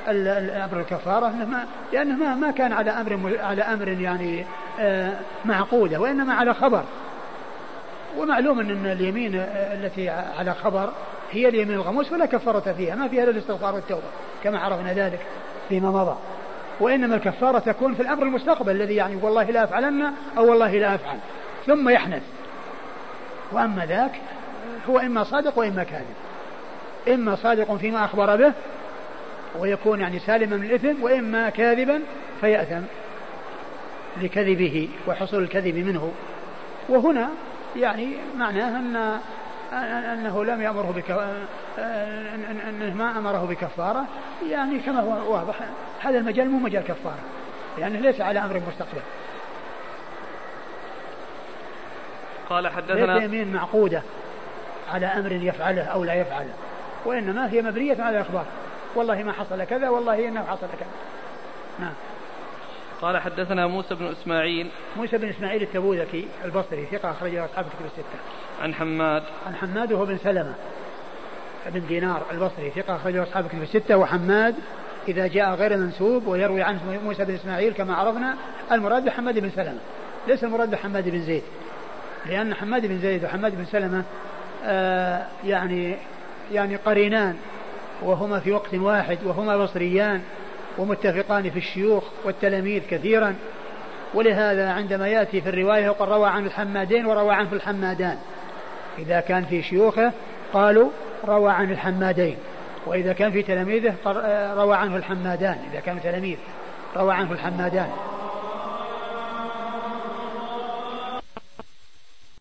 الامر الكفارة ما لأنه ما ما كان على أمر على أمر يعني آه، معقوده وإنما على خبر. ومعلوم ان اليمين التي على خبر هي اليمين الغموس ولا كفارة فيها. ما فيها إلا الاستغفار والتوبة كما عرفنا ذلك فيما مضى. وإنما الكفارة تكون في الأمر المستقبل الذي يعني والله لا أفعلن أو والله لا أفعل. ثم يحنث. وأما ذاك هو إما صادق وإما كاذب. إما صادق فيما أخبر به ويكون يعني سالما من الإثم وإما كاذبا فيأثم لكذبه وحصول الكذب منه. وهنا يعني معناه أن أنه لم يأمره بك أنه ما أمره بكفارة. يعني كما هو واضح هذا المجال مو مجال كفارة لأنه ليس على أمر مستقبل. قال حدثنا ليس يمين معقودة على أمر يفعله أو لا يفعله. وإنما هي مبنية على الإخبار. والله ما حصل كذا والله إنه حصل كذا. نعم. قال حدثنا موسى بن إسماعيل. موسى بن إسماعيل التبوذكي البصري ثقة أخرجه أصحاب كتب الستة. عن حماد. عن حماد وهو بن سلمة. بن دينار البصري ثقة أخرجه أصحاب كتب الستة. وحماد إذا جاء غير منسوب ويروي عنه موسى بن إسماعيل كما عرفنا المراد بحماد بن سلمة. ليس المراد بحماد بن زيد. لأن حماد بن زيد وحماد بن سلمة آه يعني يعني قرينان وهما في وقت واحد وهما بصريان ومتفقان في الشيوخ والتلاميذ كثيرا. ولهذا عندما يأتي في الرواية يقول روى عن الحمادين وروى عنه الحمادان. إذا كان في شيوخه قالوا روى عن الحمادين وإذا كان في تلاميذه روى عنه الحمادان. إذا كانوا تلاميذ روى عنه الحمادان.